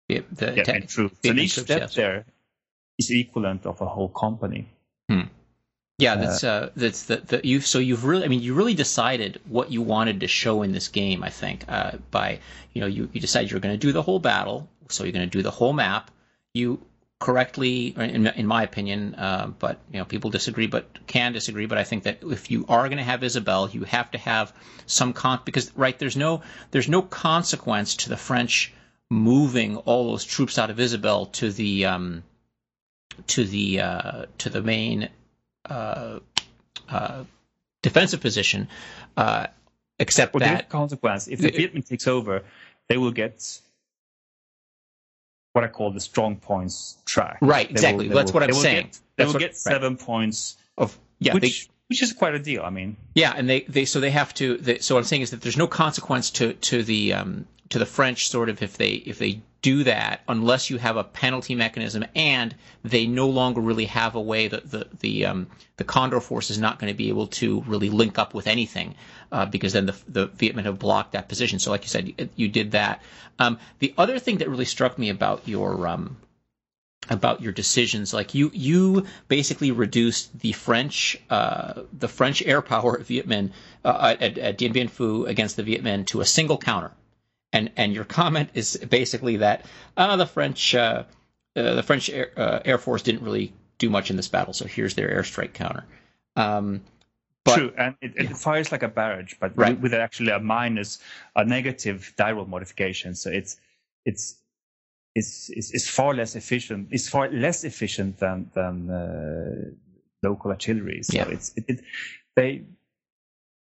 The, the, Viet ta- Minh troops. And each troops, step yes. there is equivalent of a whole company. Yeah, that's uh, that's the, the you. So you've really, I mean, you really decided what you wanted to show in this game. I think uh, by you know you you decided you're going to do the whole battle, so you're going to do the whole map. You correctly, in, in my opinion, uh, but you know people disagree, but can disagree. But I think that if you are going to have Isabelle, you have to have some con because right there's no there's no consequence to the French moving all those troops out of Isabelle to the um, to the uh, to the main uh, uh, defensive position, uh, except Well, that consequence. If the The- Viet takes over, they will get what I call the strong points track. Right, They exactly. they That's what I'm saying. Get, they That's will what- get right. seven points, of yeah which they, which is quite a deal. I mean, yeah and they, they so they have to they, so what I'm saying is that there's no consequence to to the um, to the French sort of if they if they do that unless you have a penalty mechanism and they no longer really have a way that the the um, the Condor force is not going to be able to really link up with anything uh, because then the the Viet Minh have blocked that position. So like you said, you, you did that. Um, the other thing that really struck me about your um, about your decisions. Like you, you basically reduced the French, uh, the French air power of Viet Minh uh, at, at Dien Bien Phu against the Viet Minh to a single counter, and and your comment is basically that uh, the French, uh, uh, the French air, uh, air Force didn't really do much in this battle, so here's their airstrike counter. Um, but true, and it, it fires like a barrage, but Right. with, with actually a minus, a negative die roll modification. So it's it's it's it's, it's far less efficient. It's far less efficient than than uh, local artillery. So Yeah. it's it, it, they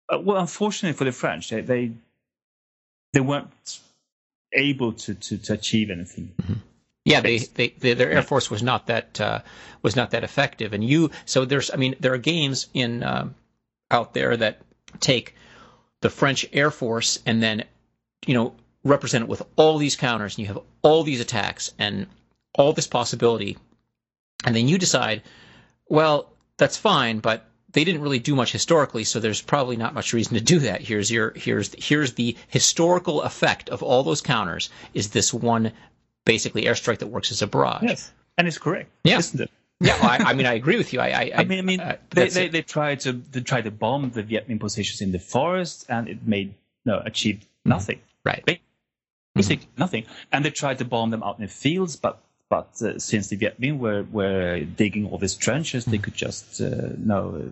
uh, well, unfortunately for the French, they they, they weren't able to, to, to achieve anything. Yeah, they, they, they their air force was not that uh, was not that effective, and you so there's I mean there are games in um out there that take the French air force and then you know represent it with all these counters, and you have all these attacks and all this possibility, and then you decide, well that's fine, but they didn't really do much historically, so there's probably not much reason to do that. Here's your here's here's the historical effect of all those counters is this one basically airstrike that works as a barrage. Yes, and it's correct, Yeah. isn't it? Yeah, I, I mean, I agree with you. I, I, I mean, I mean, uh, they, they, they tried to they tried to bomb the Viet Minh positions in the forest, and it made no achieved nothing. right. Basically nothing. And they tried to bomb them out in the fields, but but uh, since the Viet Minh were were digging all these trenches, they could just uh, no uh,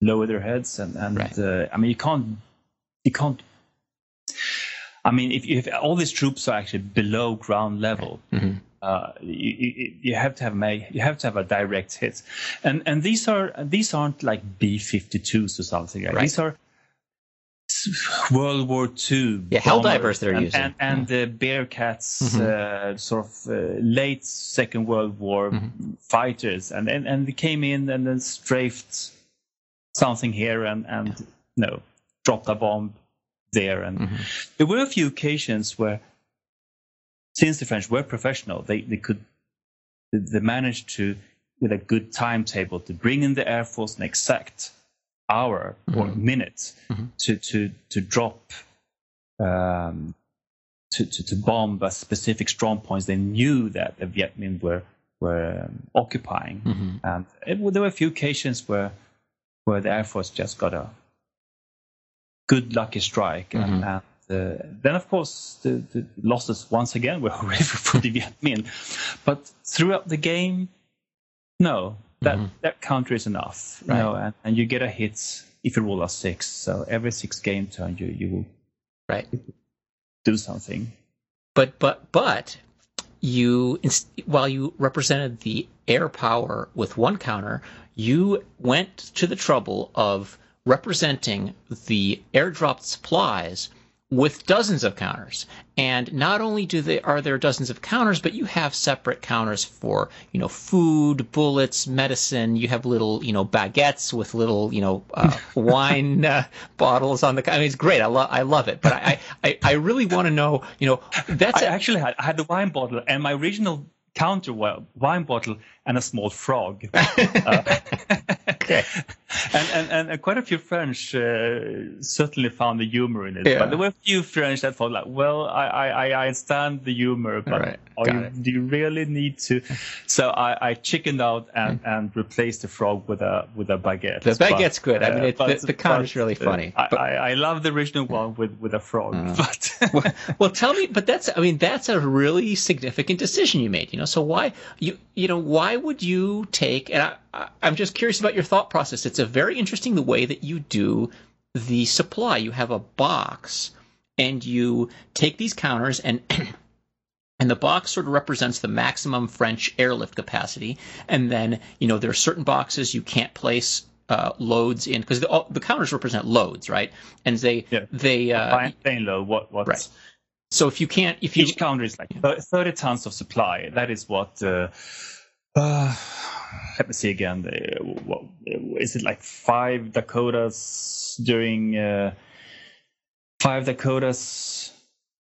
lower their heads and and Right. uh, I mean you can't you can't. I mean, if, if all these troops are actually below ground level, Mhm. uh, you, you, you have to have ma- you have to have a direct hit, and and these are these aren't like B-52s or something. Right? Right. These are World War II. Yeah, Helldivers they're and, using. and, and the Bearcats, Mhm. uh, sort of uh, late Second World War Mhm. fighters, and, and and they came in and then strafed something here and and no dropped a bomb there and Mhm. there were a few occasions where, since the French were professional, they, they could they managed to, with a good timetable, to bring in the air force and exact hour or Mhm. minute Mhm. to to to drop um, to, to, to bomb a specific strong points they knew that the Viet Minh were were um, occupying. Mm-hmm. And it, there were a few occasions where where the Air Force just got a good lucky strike. And, and uh, then, of course, the, the losses once again were horrific for the Viet Minh. But throughout the game, no, that, Mhm. that counter is enough. You Right. know, and, and you get a hit if you roll a six. So every six game turn, you, you will Right. do something. But but but you while you represented the air power with one counter, you went to the trouble of representing the airdropped supplies with dozens of counters. And not only do they are there dozens of counters, but you have separate counters for, you know, food, bullets, medicine. You have little, you know, baguettes with little, you know, uh, wine uh, bottles on the. I mean, it's great. I love, I love it. But I, I, I really want to know, you know, that's I a- actually had I had the wine bottle, and my original counter wine bottle and a small frog. Uh, okay. and, and, and, quite a few French uh, certainly found the humor in it. Yeah. But there were a few French that thought like, well, I, I, I- understand the humor, but Right. are you, do you really need to? So I, I chickened out and, and replaced the frog with a with a baguette. The baguette's good. I mean, uh, it- the- the counter's really uh, funny. I, But- I, I love the original one with, with a frog, Uh. but well, well, tell me, but that's, I mean, that's a really significant decision you made, you know, so why, you, you know, why would you take, and I, I'm just curious about your thought process. It's a very interesting the way that you do the supply. You have a box and you take these counters and, and the box sort of represents the maximum French airlift capacity. And then, you know, there are certain boxes you can't place uh, loads in because the, the counters represent loads, right? And they, Yeah. they, uh, plain low. What what? Right. so if you can't, if you, Each counter is like thir- 30 tons of supply. That is what. Uh, uh, let me see again. Uh, what, is it like five Dakotas during uh, five Dakotas?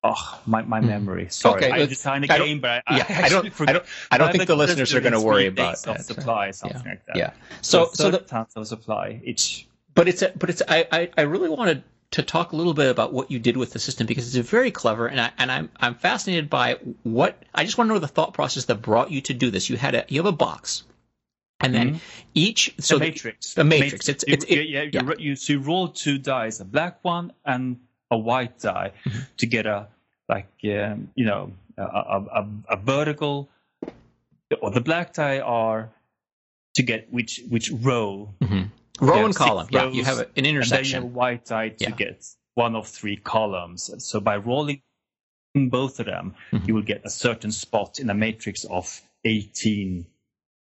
Oh, my, my Hmm. memory. Sorry, Okay, I designed I a don't- game, but I, yeah, I actually don't, I don't, I don't think the listeners are going to worry about of that. supply, something yeah. like that. Yeah. So, so 30 the, tons of supply each. but it's, a, but it's, I, I, I really wanted to talk a little bit about what you did with the system because it's very clever, and I, and I'm, I'm fascinated by what. I just want to know the thought process that brought you to do this. You had a, you have a box, and then Mhm. each, So the- matrix. a matrix. It's- you, it's- it- yeah, yeah, yeah. You, so you roll two dice, a black one and a white die, Mm-hmm. to get a like um, you know a, a, a, a vertical. Or the black die are to get which which row, Mhm. Row and column. Yeah, you have an and then you intersection. white die to Yeah. get one of three columns. So by rolling both of them, Mhm. you will get a certain spot in a matrix of eighteen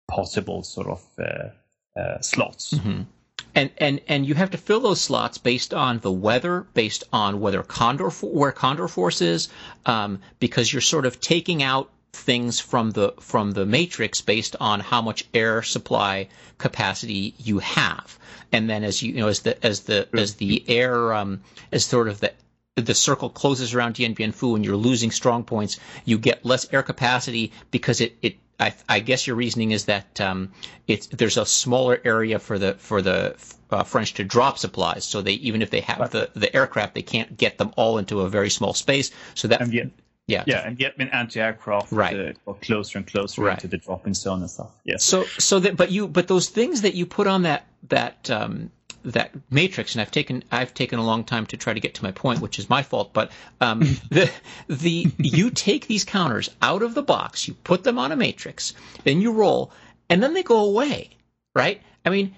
possible sort of uh, uh, slots. Mhm. And and and you have to fill those slots based on the weather, based on whether Condor where Condor Force is, um, because you're sort of taking out things from the from the matrix based on how much air supply capacity you have, and then as you, you know as the as the as the air um, as sort of the the circle closes around Dien Bien Phu and you're losing strong points, you get less air capacity because it, it I, I guess your reasoning is that um, it's there's a smaller area for the for the uh, French to drop supplies, so they even if they have the, the aircraft, they can't get them all into a very small space. So that yet, yeah yeah, and yet anti-aircraft Right. uh, got closer and closer Right. into the dropping zone and stuff. Yes. So so that but you but those things that you put on that that um, that matrix, and I've taken I've taken a long time to try to get to my point, which is my fault. But um, the the you take these counters out of the box, you put them on a matrix, then you roll, and then they go away, right? I mean,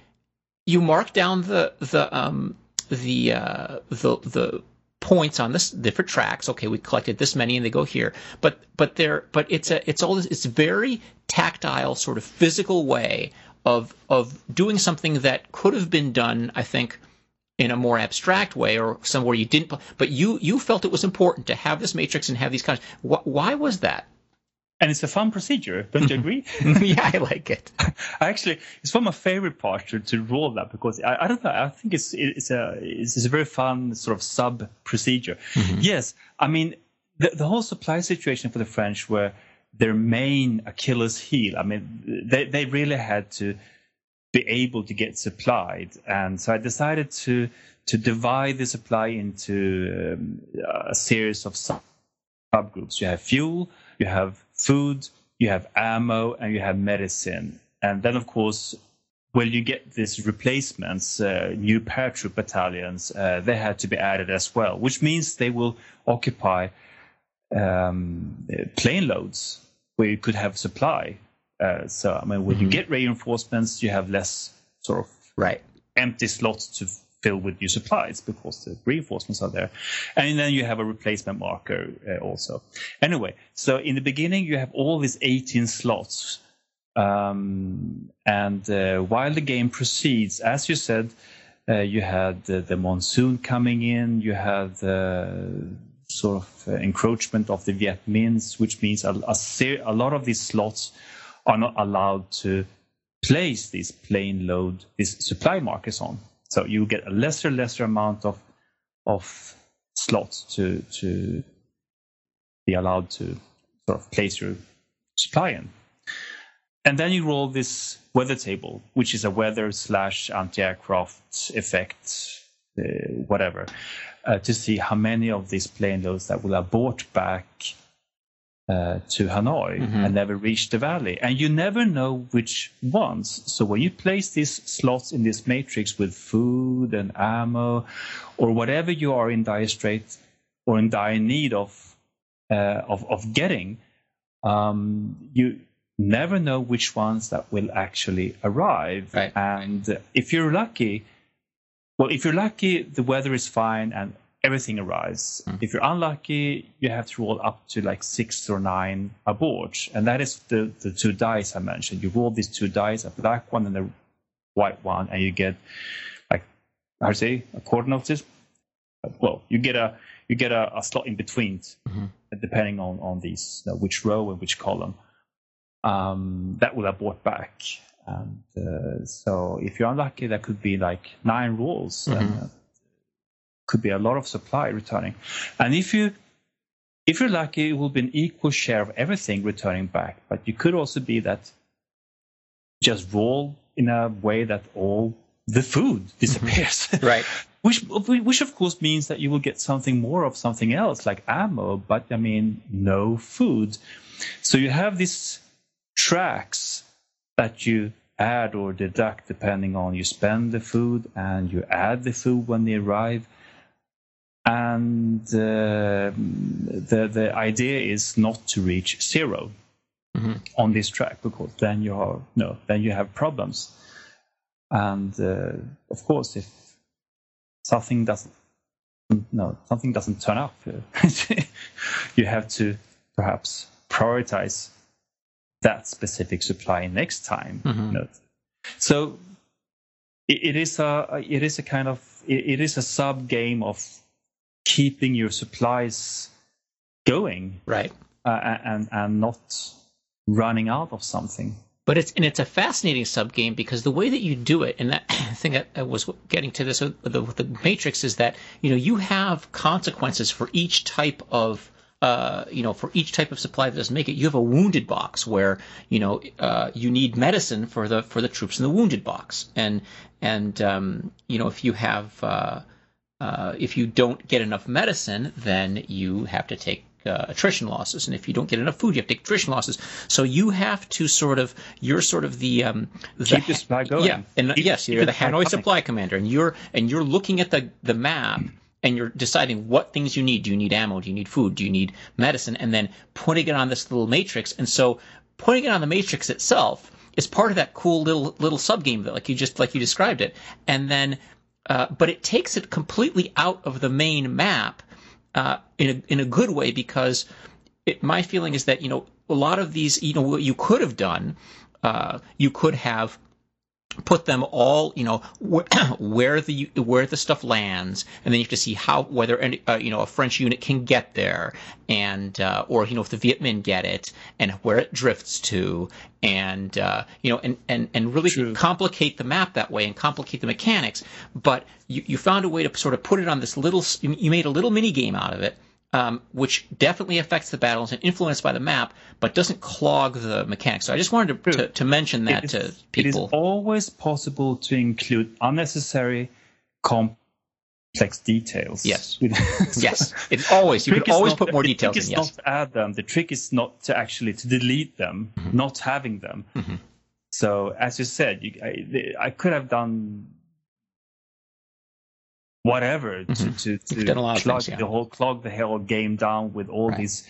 you mark down the the um the uh, the the points on this different tracks. Okay, we collected this many, and they go here. But but they're but it's a it's all this it's very tactile, sort of physical way of of doing something that could have been done. I think in a more abstract way or somewhere you didn't but you you felt it was important to have this matrix and have these kinds why, why was that and it's a fun procedure, don't you agree? yeah i like it Actually, it's one of my favorite parts to, to roll that because I, I don't know. I think it's it's a it's, a very fun sort of sub procedure. Yes, I mean the the whole supply situation for the French were their main Achilles heel. I mean they they really had to be able to get supplied, and so I decided to to divide the supply into um, a series of sub subgroups. You have fuel, you have food, you have ammo, and you have medicine. And then, of course, when you get these replacements, uh, new paratroop battalions, uh, they had to be added as well, which means they will occupy um, plane loads where you could have supply. Uh, so, I mean, when mm-hmm. you get reinforcements, you have less sort of right empty slots to fill with new supplies because the reinforcements are there. And then you have a replacement marker uh, also. Anyway, so in the beginning, you have all these 18 slots. Um, and uh, while the game proceeds, as you said, uh, you had the, monsoon coming in, you had the sort of uh, encroachment of the Viet Minhs, which means a, a, ser- a lot of these slots are not allowed to place these plane load, these supply markers on. So you get a lesser, lesser amount of of slots to to be allowed to sort of place your supply in. And then you roll this weather table, which is a weather slash anti-aircraft effect, uh, whatever, uh, to see how many of these plane loads that will abort back uh, to Hanoi mm-hmm. and never reach the valley. And you never know which ones. So when you place these slots in this matrix with food and ammo or whatever you are in dire straits or in dire need of uh, of, of getting, um, you never know which ones that will actually arrive. Right. And if you're lucky, well, if you're lucky, the weather is fine and everything arrives. Mm. If you're unlucky, you have to roll up to like six or nine abort. And that is the, the two dice I mentioned. You roll these two dice, a black one and a white one, and you get like how to say a coordinates. Well, you get a you get a, a slot in between, mm-hmm. depending on on these you know, which row and which column. Um, that will abort back. And uh, so if you're unlucky, that could be like nine rolls. Mm-hmm. And, uh, could be a lot of supply returning. And if you if you're lucky, it will be an equal share of everything returning back. But you could also be that just roll in a way that all the food mm-hmm. disappears. right. which which of course means that you will get something more of something else like ammo, but I mean no food. So you have these tracks that you add or deduct depending on you spend the food and you add the food when they arrive and uh, the the idea is not to reach 0 mm-hmm. on this track because then you are no then you have problems and uh, of course if something doesn't no something doesn't turn up you have to perhaps prioritize that specific supply next time mm-hmm. so it, it is a it is a kind of it, it is a sub game of keeping your supplies going, right, uh, and and not running out of something. But it's and it's a fascinating sub game because the way that you do it, and that I think I, I was getting to this with the, with the Matrix is that you know you have consequences for each type of uh, you know, for each type of supply that doesn't make it, you have a wounded box where you know uh, you need medicine for the for the troops in the wounded box, and and um, you know if you have uh, uh, if you don't get enough medicine, then you have to take uh, attrition losses, and if you don't get enough food, you have to take attrition losses. So you have to sort of you're sort of the, um, the keep the supply going. Yeah, and yes, you're the Hanoi supply commander, and you're and you're looking at the the map and you're deciding what things you need. Do you need ammo? Do you need food? Do you need medicine? And then putting it on this little matrix. And so putting it on the matrix itself is part of that cool little little sub game that like you just like you described it. And then uh, but it takes it completely out of the main map uh, in a in a good way because it, my feeling is that you know a lot of these you know what you could have done uh, you could have put them all you know where the where the stuff lands and then you have to see how whether any, uh, you know a french unit can get there and uh, or you know if the viet minh get it and where it drifts to and uh, you know and and and really True. complicate the map that way and complicate the mechanics but you, you found a way to sort of put it on this little you made a little mini game out of it um, which definitely affects the battles and influenced by the map, but doesn't clog the mechanics. So I just wanted to, to, to mention that to people. It is always possible to include unnecessary complex details. Yes. yes. It's always you can always not, put more the details trick in. is Yes. not to add them. The trick is not to actually to delete them, Mm-hmm. not having them. Mhm. So as you said, you, I, I could have done whatever Mhm. to to, to done a lot of clog things, yeah. the whole clog the whole game down with all Right. these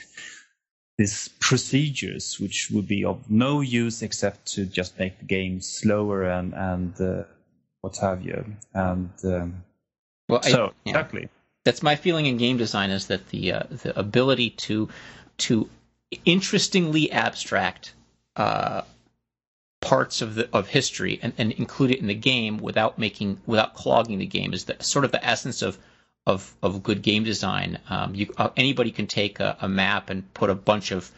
these procedures, which would be of no use except to just make the game slower and and uh, what have you. And um, Well, I- so yeah. exactly. that's my feeling in game design is that the uh, the ability to to interestingly abstract uh, parts of the of history and, and include it in the game without making without clogging the game is the sort of the essence of of, of good game design. Um, you uh, anybody can take a, a map and put a bunch of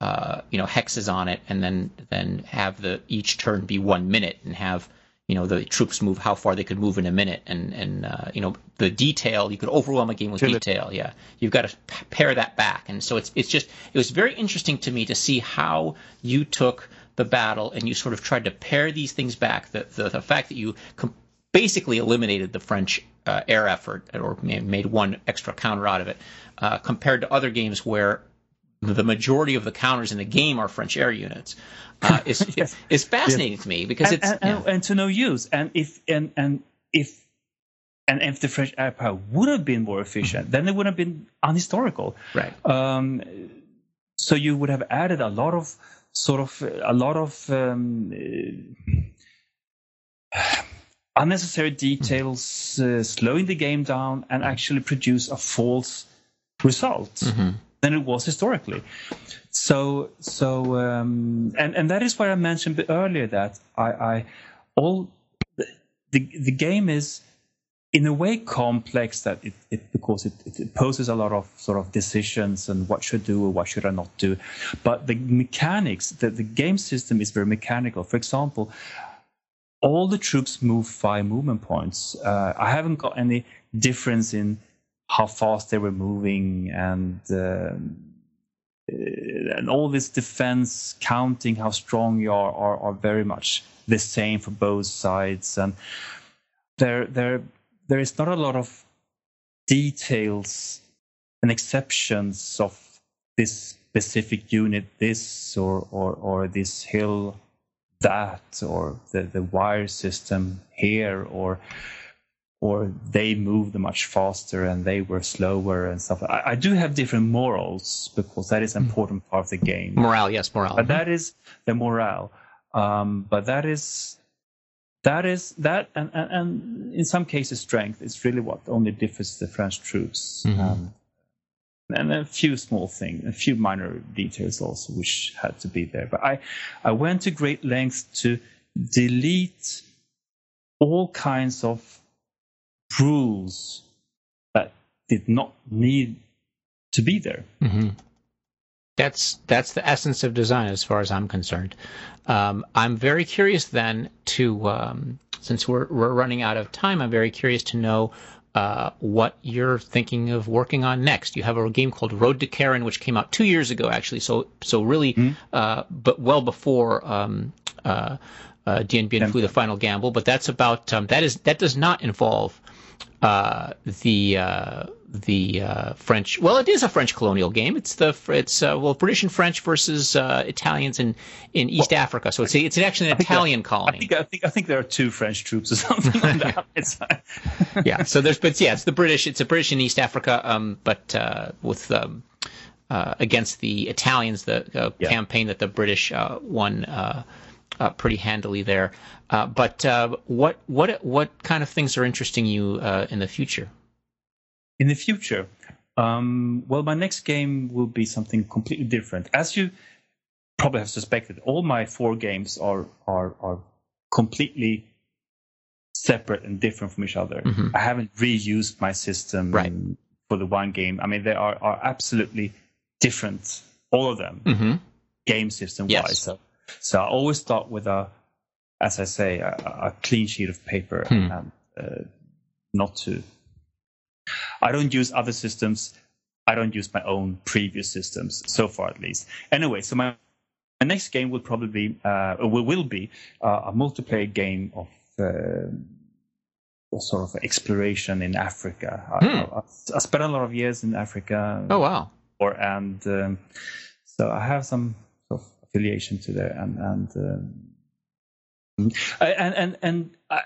uh, you know hexes on it, and then then have the each turn be one minute, and have you know the troops move how far they could move in a minute, and and uh, you know the detail you could overwhelm a game with Kill it. detail. Yeah, you've got to p- pare that back, and so it's it's just it was very interesting to me to see how you took the battle and you sort of tried to pare these things back. The the, the fact that you com- basically eliminated the French uh, air effort or made one extra counter out of it, uh, compared to other games where the majority of the counters in the game are French air units. Uh, is Yes. is fascinating to me because and, it's and, yeah. and, and to no use. And if and and if and if the French air power would have been more efficient, then it would have been unhistorical. right. Um, so you would have added a lot of sort of a lot of um, uh, unnecessary details, uh, slowing the game down, and actually produce a false result Mhm. than it was historically. So, so, um, and and that is why I mentioned earlier that I, I all the, the the game is in a way complex that it, it because it, it poses a lot of sort of decisions and what should do or what should I not do, but the mechanics, the, the game system is very mechanical. For example, all the troops move five movement points. Uh, I haven't got any difference in how fast they were moving and um, uh, and all this defense counting how strong you are are, are very much the same for both sides and there there there is not a lot of details and exceptions of this specific unit this or or or this hill that or the the wire system here or or they moved much faster and they were slower and stuff. I, I do have different morals because that is an important part of the game. Morale, yes, morale. But that is the morale. Um, but that is that is that and, and, and in some cases strength is really what only differs the French troops. Mhm. Um, and a few small things, a few minor details also, which had to be there. But I, I went to great lengths to delete all kinds of rules that did not need to be there. hmm That's that's the essence of design, as far as I'm concerned. Um, I'm very curious then to, um, since we're we're running out of time, I'm very curious to know uh, what you're thinking of working on next. You have a game called Road to Keren, which came out two years ago, actually. So so really, uh, but well before. Um, uh, uh, Dien Bien Phu, the final gamble, but that's about um, that is that does not involve uh, the uh, the uh, French. Well, it is a French colonial game. It's the it's uh, well British and French versus uh, Italians in in East Africa. So it's it's actually an Italian I colony. think I think I think there are two French troops or something like that. Yeah. So there's but yeah, it's the British. It's a British in East Africa, um, but uh, with um, uh, against the Italians, the uh, Yeah. campaign that the British uh, won. Uh, uh, pretty handily there, uh, but uh, what what what kind of things are interesting you uh, in the future? In the future, um, well, my next game will be something completely different. As you probably have suspected, all my four games are are are completely separate and different from each other. Mhm. I haven't reused my system Right. for the one game. I mean, they are are absolutely different, all of them, hmm game system Yes. wise. So, so I always start with a, as I say, a, a clean sheet of paper Hmm. and uh, not to. I don't use other systems. I don't use my own previous systems so far, at least. Anyway, so my, my next game will probably be, uh, will, will be uh, a multiplayer game of uh, sort of exploration in Africa. Hmm. I, I, I spent a lot of years in Africa. Oh wow! Or and um, so I have some sort of affiliation to there, and and um, and and and I,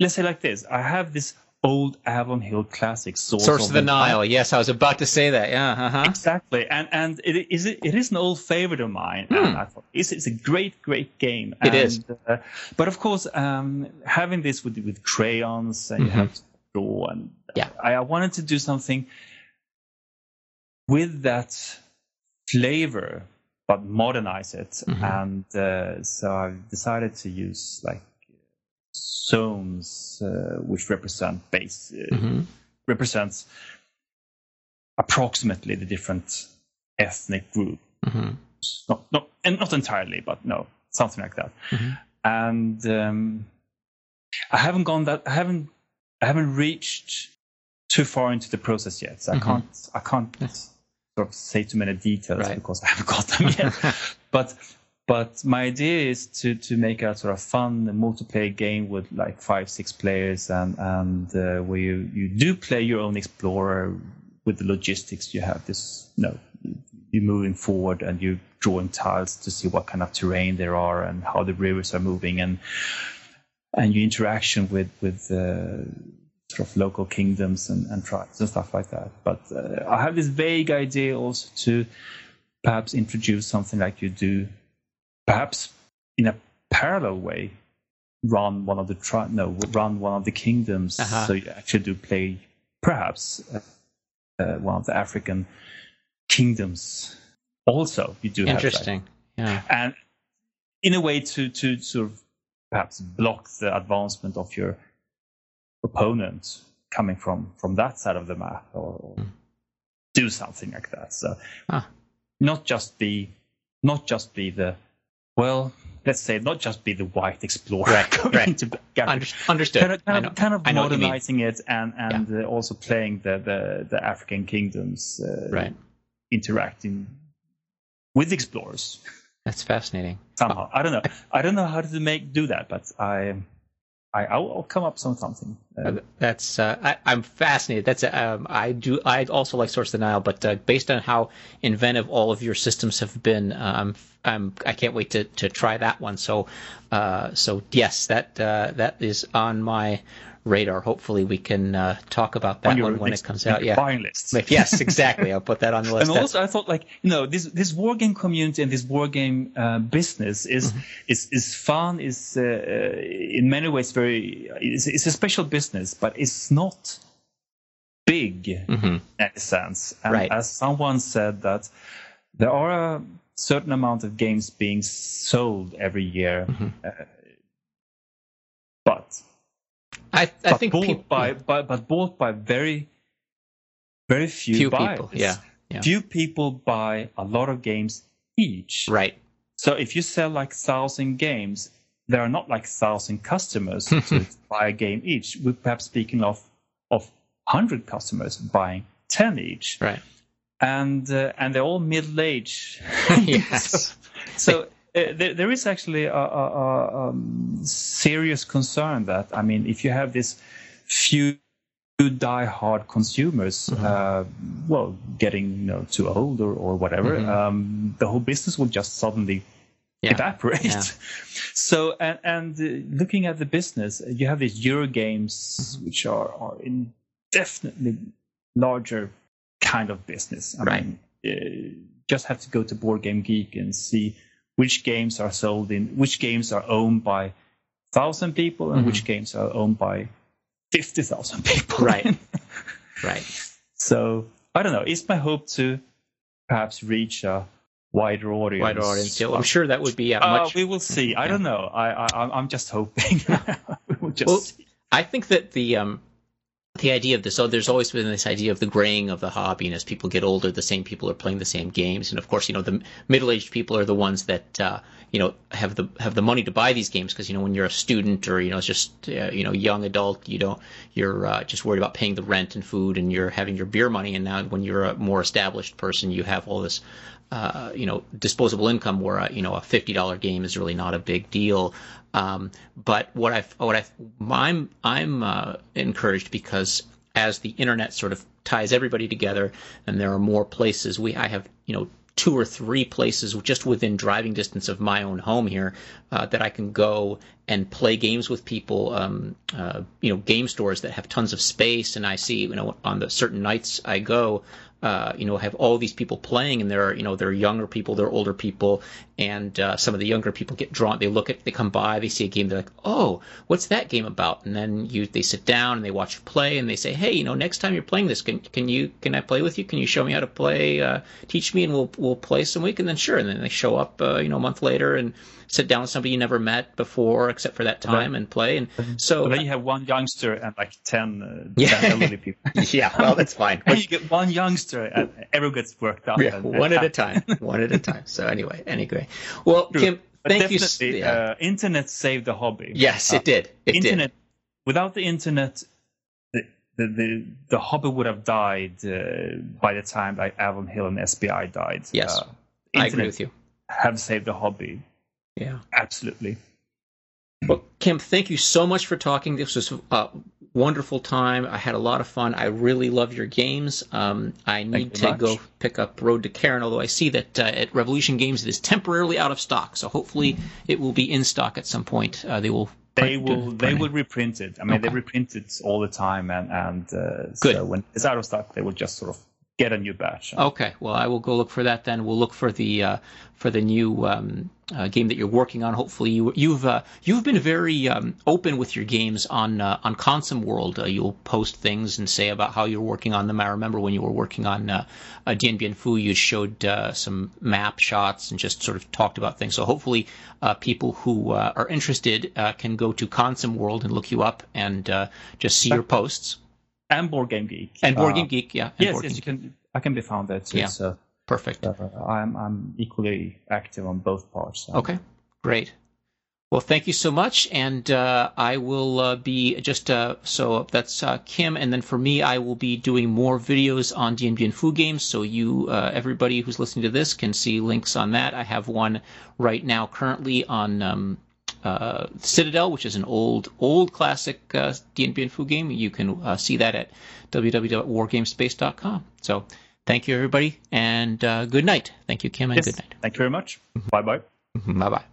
let's say like this: I have this old Avalon Hill classic source, Source of the, Nile. Nile. Yes, I was about to say that. Yeah. Uh-huh. Exactly, and and it is it is an old favorite of mine. Hmm. And I thought it's, it's a great great game. It and, is. uh, but of course, um, having this with with crayons and you Mhm. have to draw, and Yeah. I, I wanted to do something with that flavor, but modernize it. Mhm. And uh, so I decided to use like zones uh, which represent base uh, hmm represents approximately the different ethnic groups. hmm Not, not, and not entirely, but no, something like that. Mhm. And um, I haven't gone that. I haven't. I haven't reached too far into the process yet. So I Mhm. can't. I can't sort of say too many details Right. because I haven't got them yet. but but my idea is to to make a sort of fun multiplayer game with like five six players and and uh, where you you do play your own explorer with the logistics you have this you know you're moving forward and you're drawing tiles to see what kind of terrain there are and how the rivers are moving and and your interaction with with uh, sort of local kingdoms and, and tribes and stuff like that. But uh, I have this vague idea also to perhaps introduce something like you do, perhaps in a parallel way, run one of the tri- no run one of the kingdoms, Uh-huh. so you actually do play perhaps uh, uh, one of the African kingdoms. Also, you do Interesting. Yeah. and in a way to to sort of perhaps block the advancement of your opponent coming from from that side of the map or, or Mm. do something like that so Ah. not just be not just be the well let's say not just be the white explorer Right, going right. to Under- understood. kind of, kind of, kind of I know what you mean. modernizing it and and uh, also playing the the, the African kingdoms uh, Right. interacting with explorers That's fascinating. somehow. I don't know. I don't know how to make do that, but I, I I'll, I'll come up with something. Uh, That's uh, I, I'm fascinated. That's um, I do. I also like Source denial, but uh, based on how inventive all of your systems have been, I'm I'm I can't wait to, to try that one. So, uh, so yes, that uh, that is on my radar. Hopefully, we can uh, talk about that on one when it comes out. Yeah. buying list. Yes, exactly. I'll put that on the list. And also, I thought like you know this this war game community and this war game uh, business is Mm-hmm. is is fun. Is uh, in many ways very. It's, it's a special business, but it's not big Mhm. in a sense. And Right. as someone said that there are a certain amount of games being sold every year, Mhm. I I think bought peop- by, by but bought by very very few, few people. Yeah. Yeah. Few people buy a lot of games each. Right. So if you sell like thousand games, there are not like thousand customers to buy a game each. We're perhaps speaking of of hundred customers buying ten each, Right. and uh, and they're all middle aged. Yes. so uh, there, there is actually a, a, a um, serious concern that I mean, if you have this few die-hard consumers, Mhm. uh, well, getting you know too old or, or whatever, Mhm. um, the whole business will just suddenly Yeah. evaporate. Yeah. So and and uh, looking at the business, uh, you have these Euro games Mm-hmm. which are are in definitely larger kind of business. I Right. mean, uh, just have to go to Board Game Geek and see which games are sold in which games are owned by thousand people and Mhm. which games are owned by fifty thousand people. Right. Right. so I don't know. It's my hope to perhaps reach a wider audience. Wider audience. Yeah, I'm sure that would be uh, Uh, much. we will see. I Yeah. don't know. I, I I'm- I'm just hoping. we will just Well. I think that the um, the idea of this, so there's always been this idea of the graying of the hobby, and as people get older, the same people are playing the same games, and of course, you know, the middle-aged people are the ones that uh, you know have the have the money to buy these games because you know when you're a student or you know just uh, you know young adult, you don't you're uh, just worried about paying the rent and food, and you're having your beer money, and now when you're a more established person, you have all this uh, you know disposable income where a, you know a fifty dollar game is really not a big deal. Um, but what I what I I'm I'm uh, encouraged because as the internet sort of ties everybody together, and there are more places. We I have you know two or three places just within driving distance of my own home here uh, that I can go and play games with people. Um, uh, you know, game stores that have tons of space, and I see you know on the certain nights I go, uh, you know, have all these people playing, and there are, you know, there are younger people, there are older people, and uh, some of the younger people get drawn. They look at, they come by, they see a game, they're like, oh, what's that game about? And then you, they sit down and they watch you play, and they say, hey, you know, next time you're playing this, can can you can I play with you? Can you show me how to play? Uh, teach me, and we'll we'll play some week, and then sure, and then they show up, uh, you know, a month later and sit down with somebody you never met before except for that time right. and play. And so but then you have one youngster and like 10, uh, yeah. 10 elderly people. yeah, well, that's fine. and you get one youngster and everyone gets worked up. Yeah, one at a time. one at a time. So anyway, anyway. Well, True. Kim, but thank you. Yeah. Uh, internet saved the hobby. Yes, it did. It internet, did. Without the internet, the, the, the, the hobby would have died uh, by the time like Avalon Hill and SPI died. Yes, uh, I agree with you. Have saved the hobby. Yeah, absolutely. Well, Kim, thank you so much for talking. This was a wonderful time. I had a lot of fun. I really love your games. Um, I need to much. go pick up Road to Keren, although I see that uh, at Revolution Games it is temporarily out of stock. So hopefully it will be in stock at some point. Uh, they will. They will. They will reprint it. I mean, okay. they reprint it all the time, and and uh, so when it's out of stock, they will just sort of get a new batch. Okay, well, I will go look for that then. We'll look for the uh, for the new um, uh, game that you're working on. Hopefully, you, you've uh, you've been very um, open with your games on uh, on ConsimWorld. Uh, you'll post things and say about how you're working on them. I remember when you were working on uh, uh, Dien Bien Phu, you showed uh, some map shots and just sort of talked about things. So hopefully, people who are interested can go to ConsimWorld and look you up and just see your posts and Board Game Geek. And Board Game uh, Geek, yeah. yes, yes, you can. I can be found there too. Yeah. So perfect. Uh, I'm I'm equally active on both parts. So. Okay, great. Well, thank you so much, and uh, I will uh, be just uh, so that's uh, Kim, and then for me, I will be doing more videos on Dien Bien Phu games. So you, uh, everybody who's listening to this, can see links on that. I have one right now, currently on um, uh, Citadel, which is an old, old classic uh, Dien Bien Phu game. You can uh, see that at www.wargamespace.com. So thank you, everybody, and uh, good night. Thank you, Kim, and yes. good night. Thank you very much. Bye bye. Bye bye.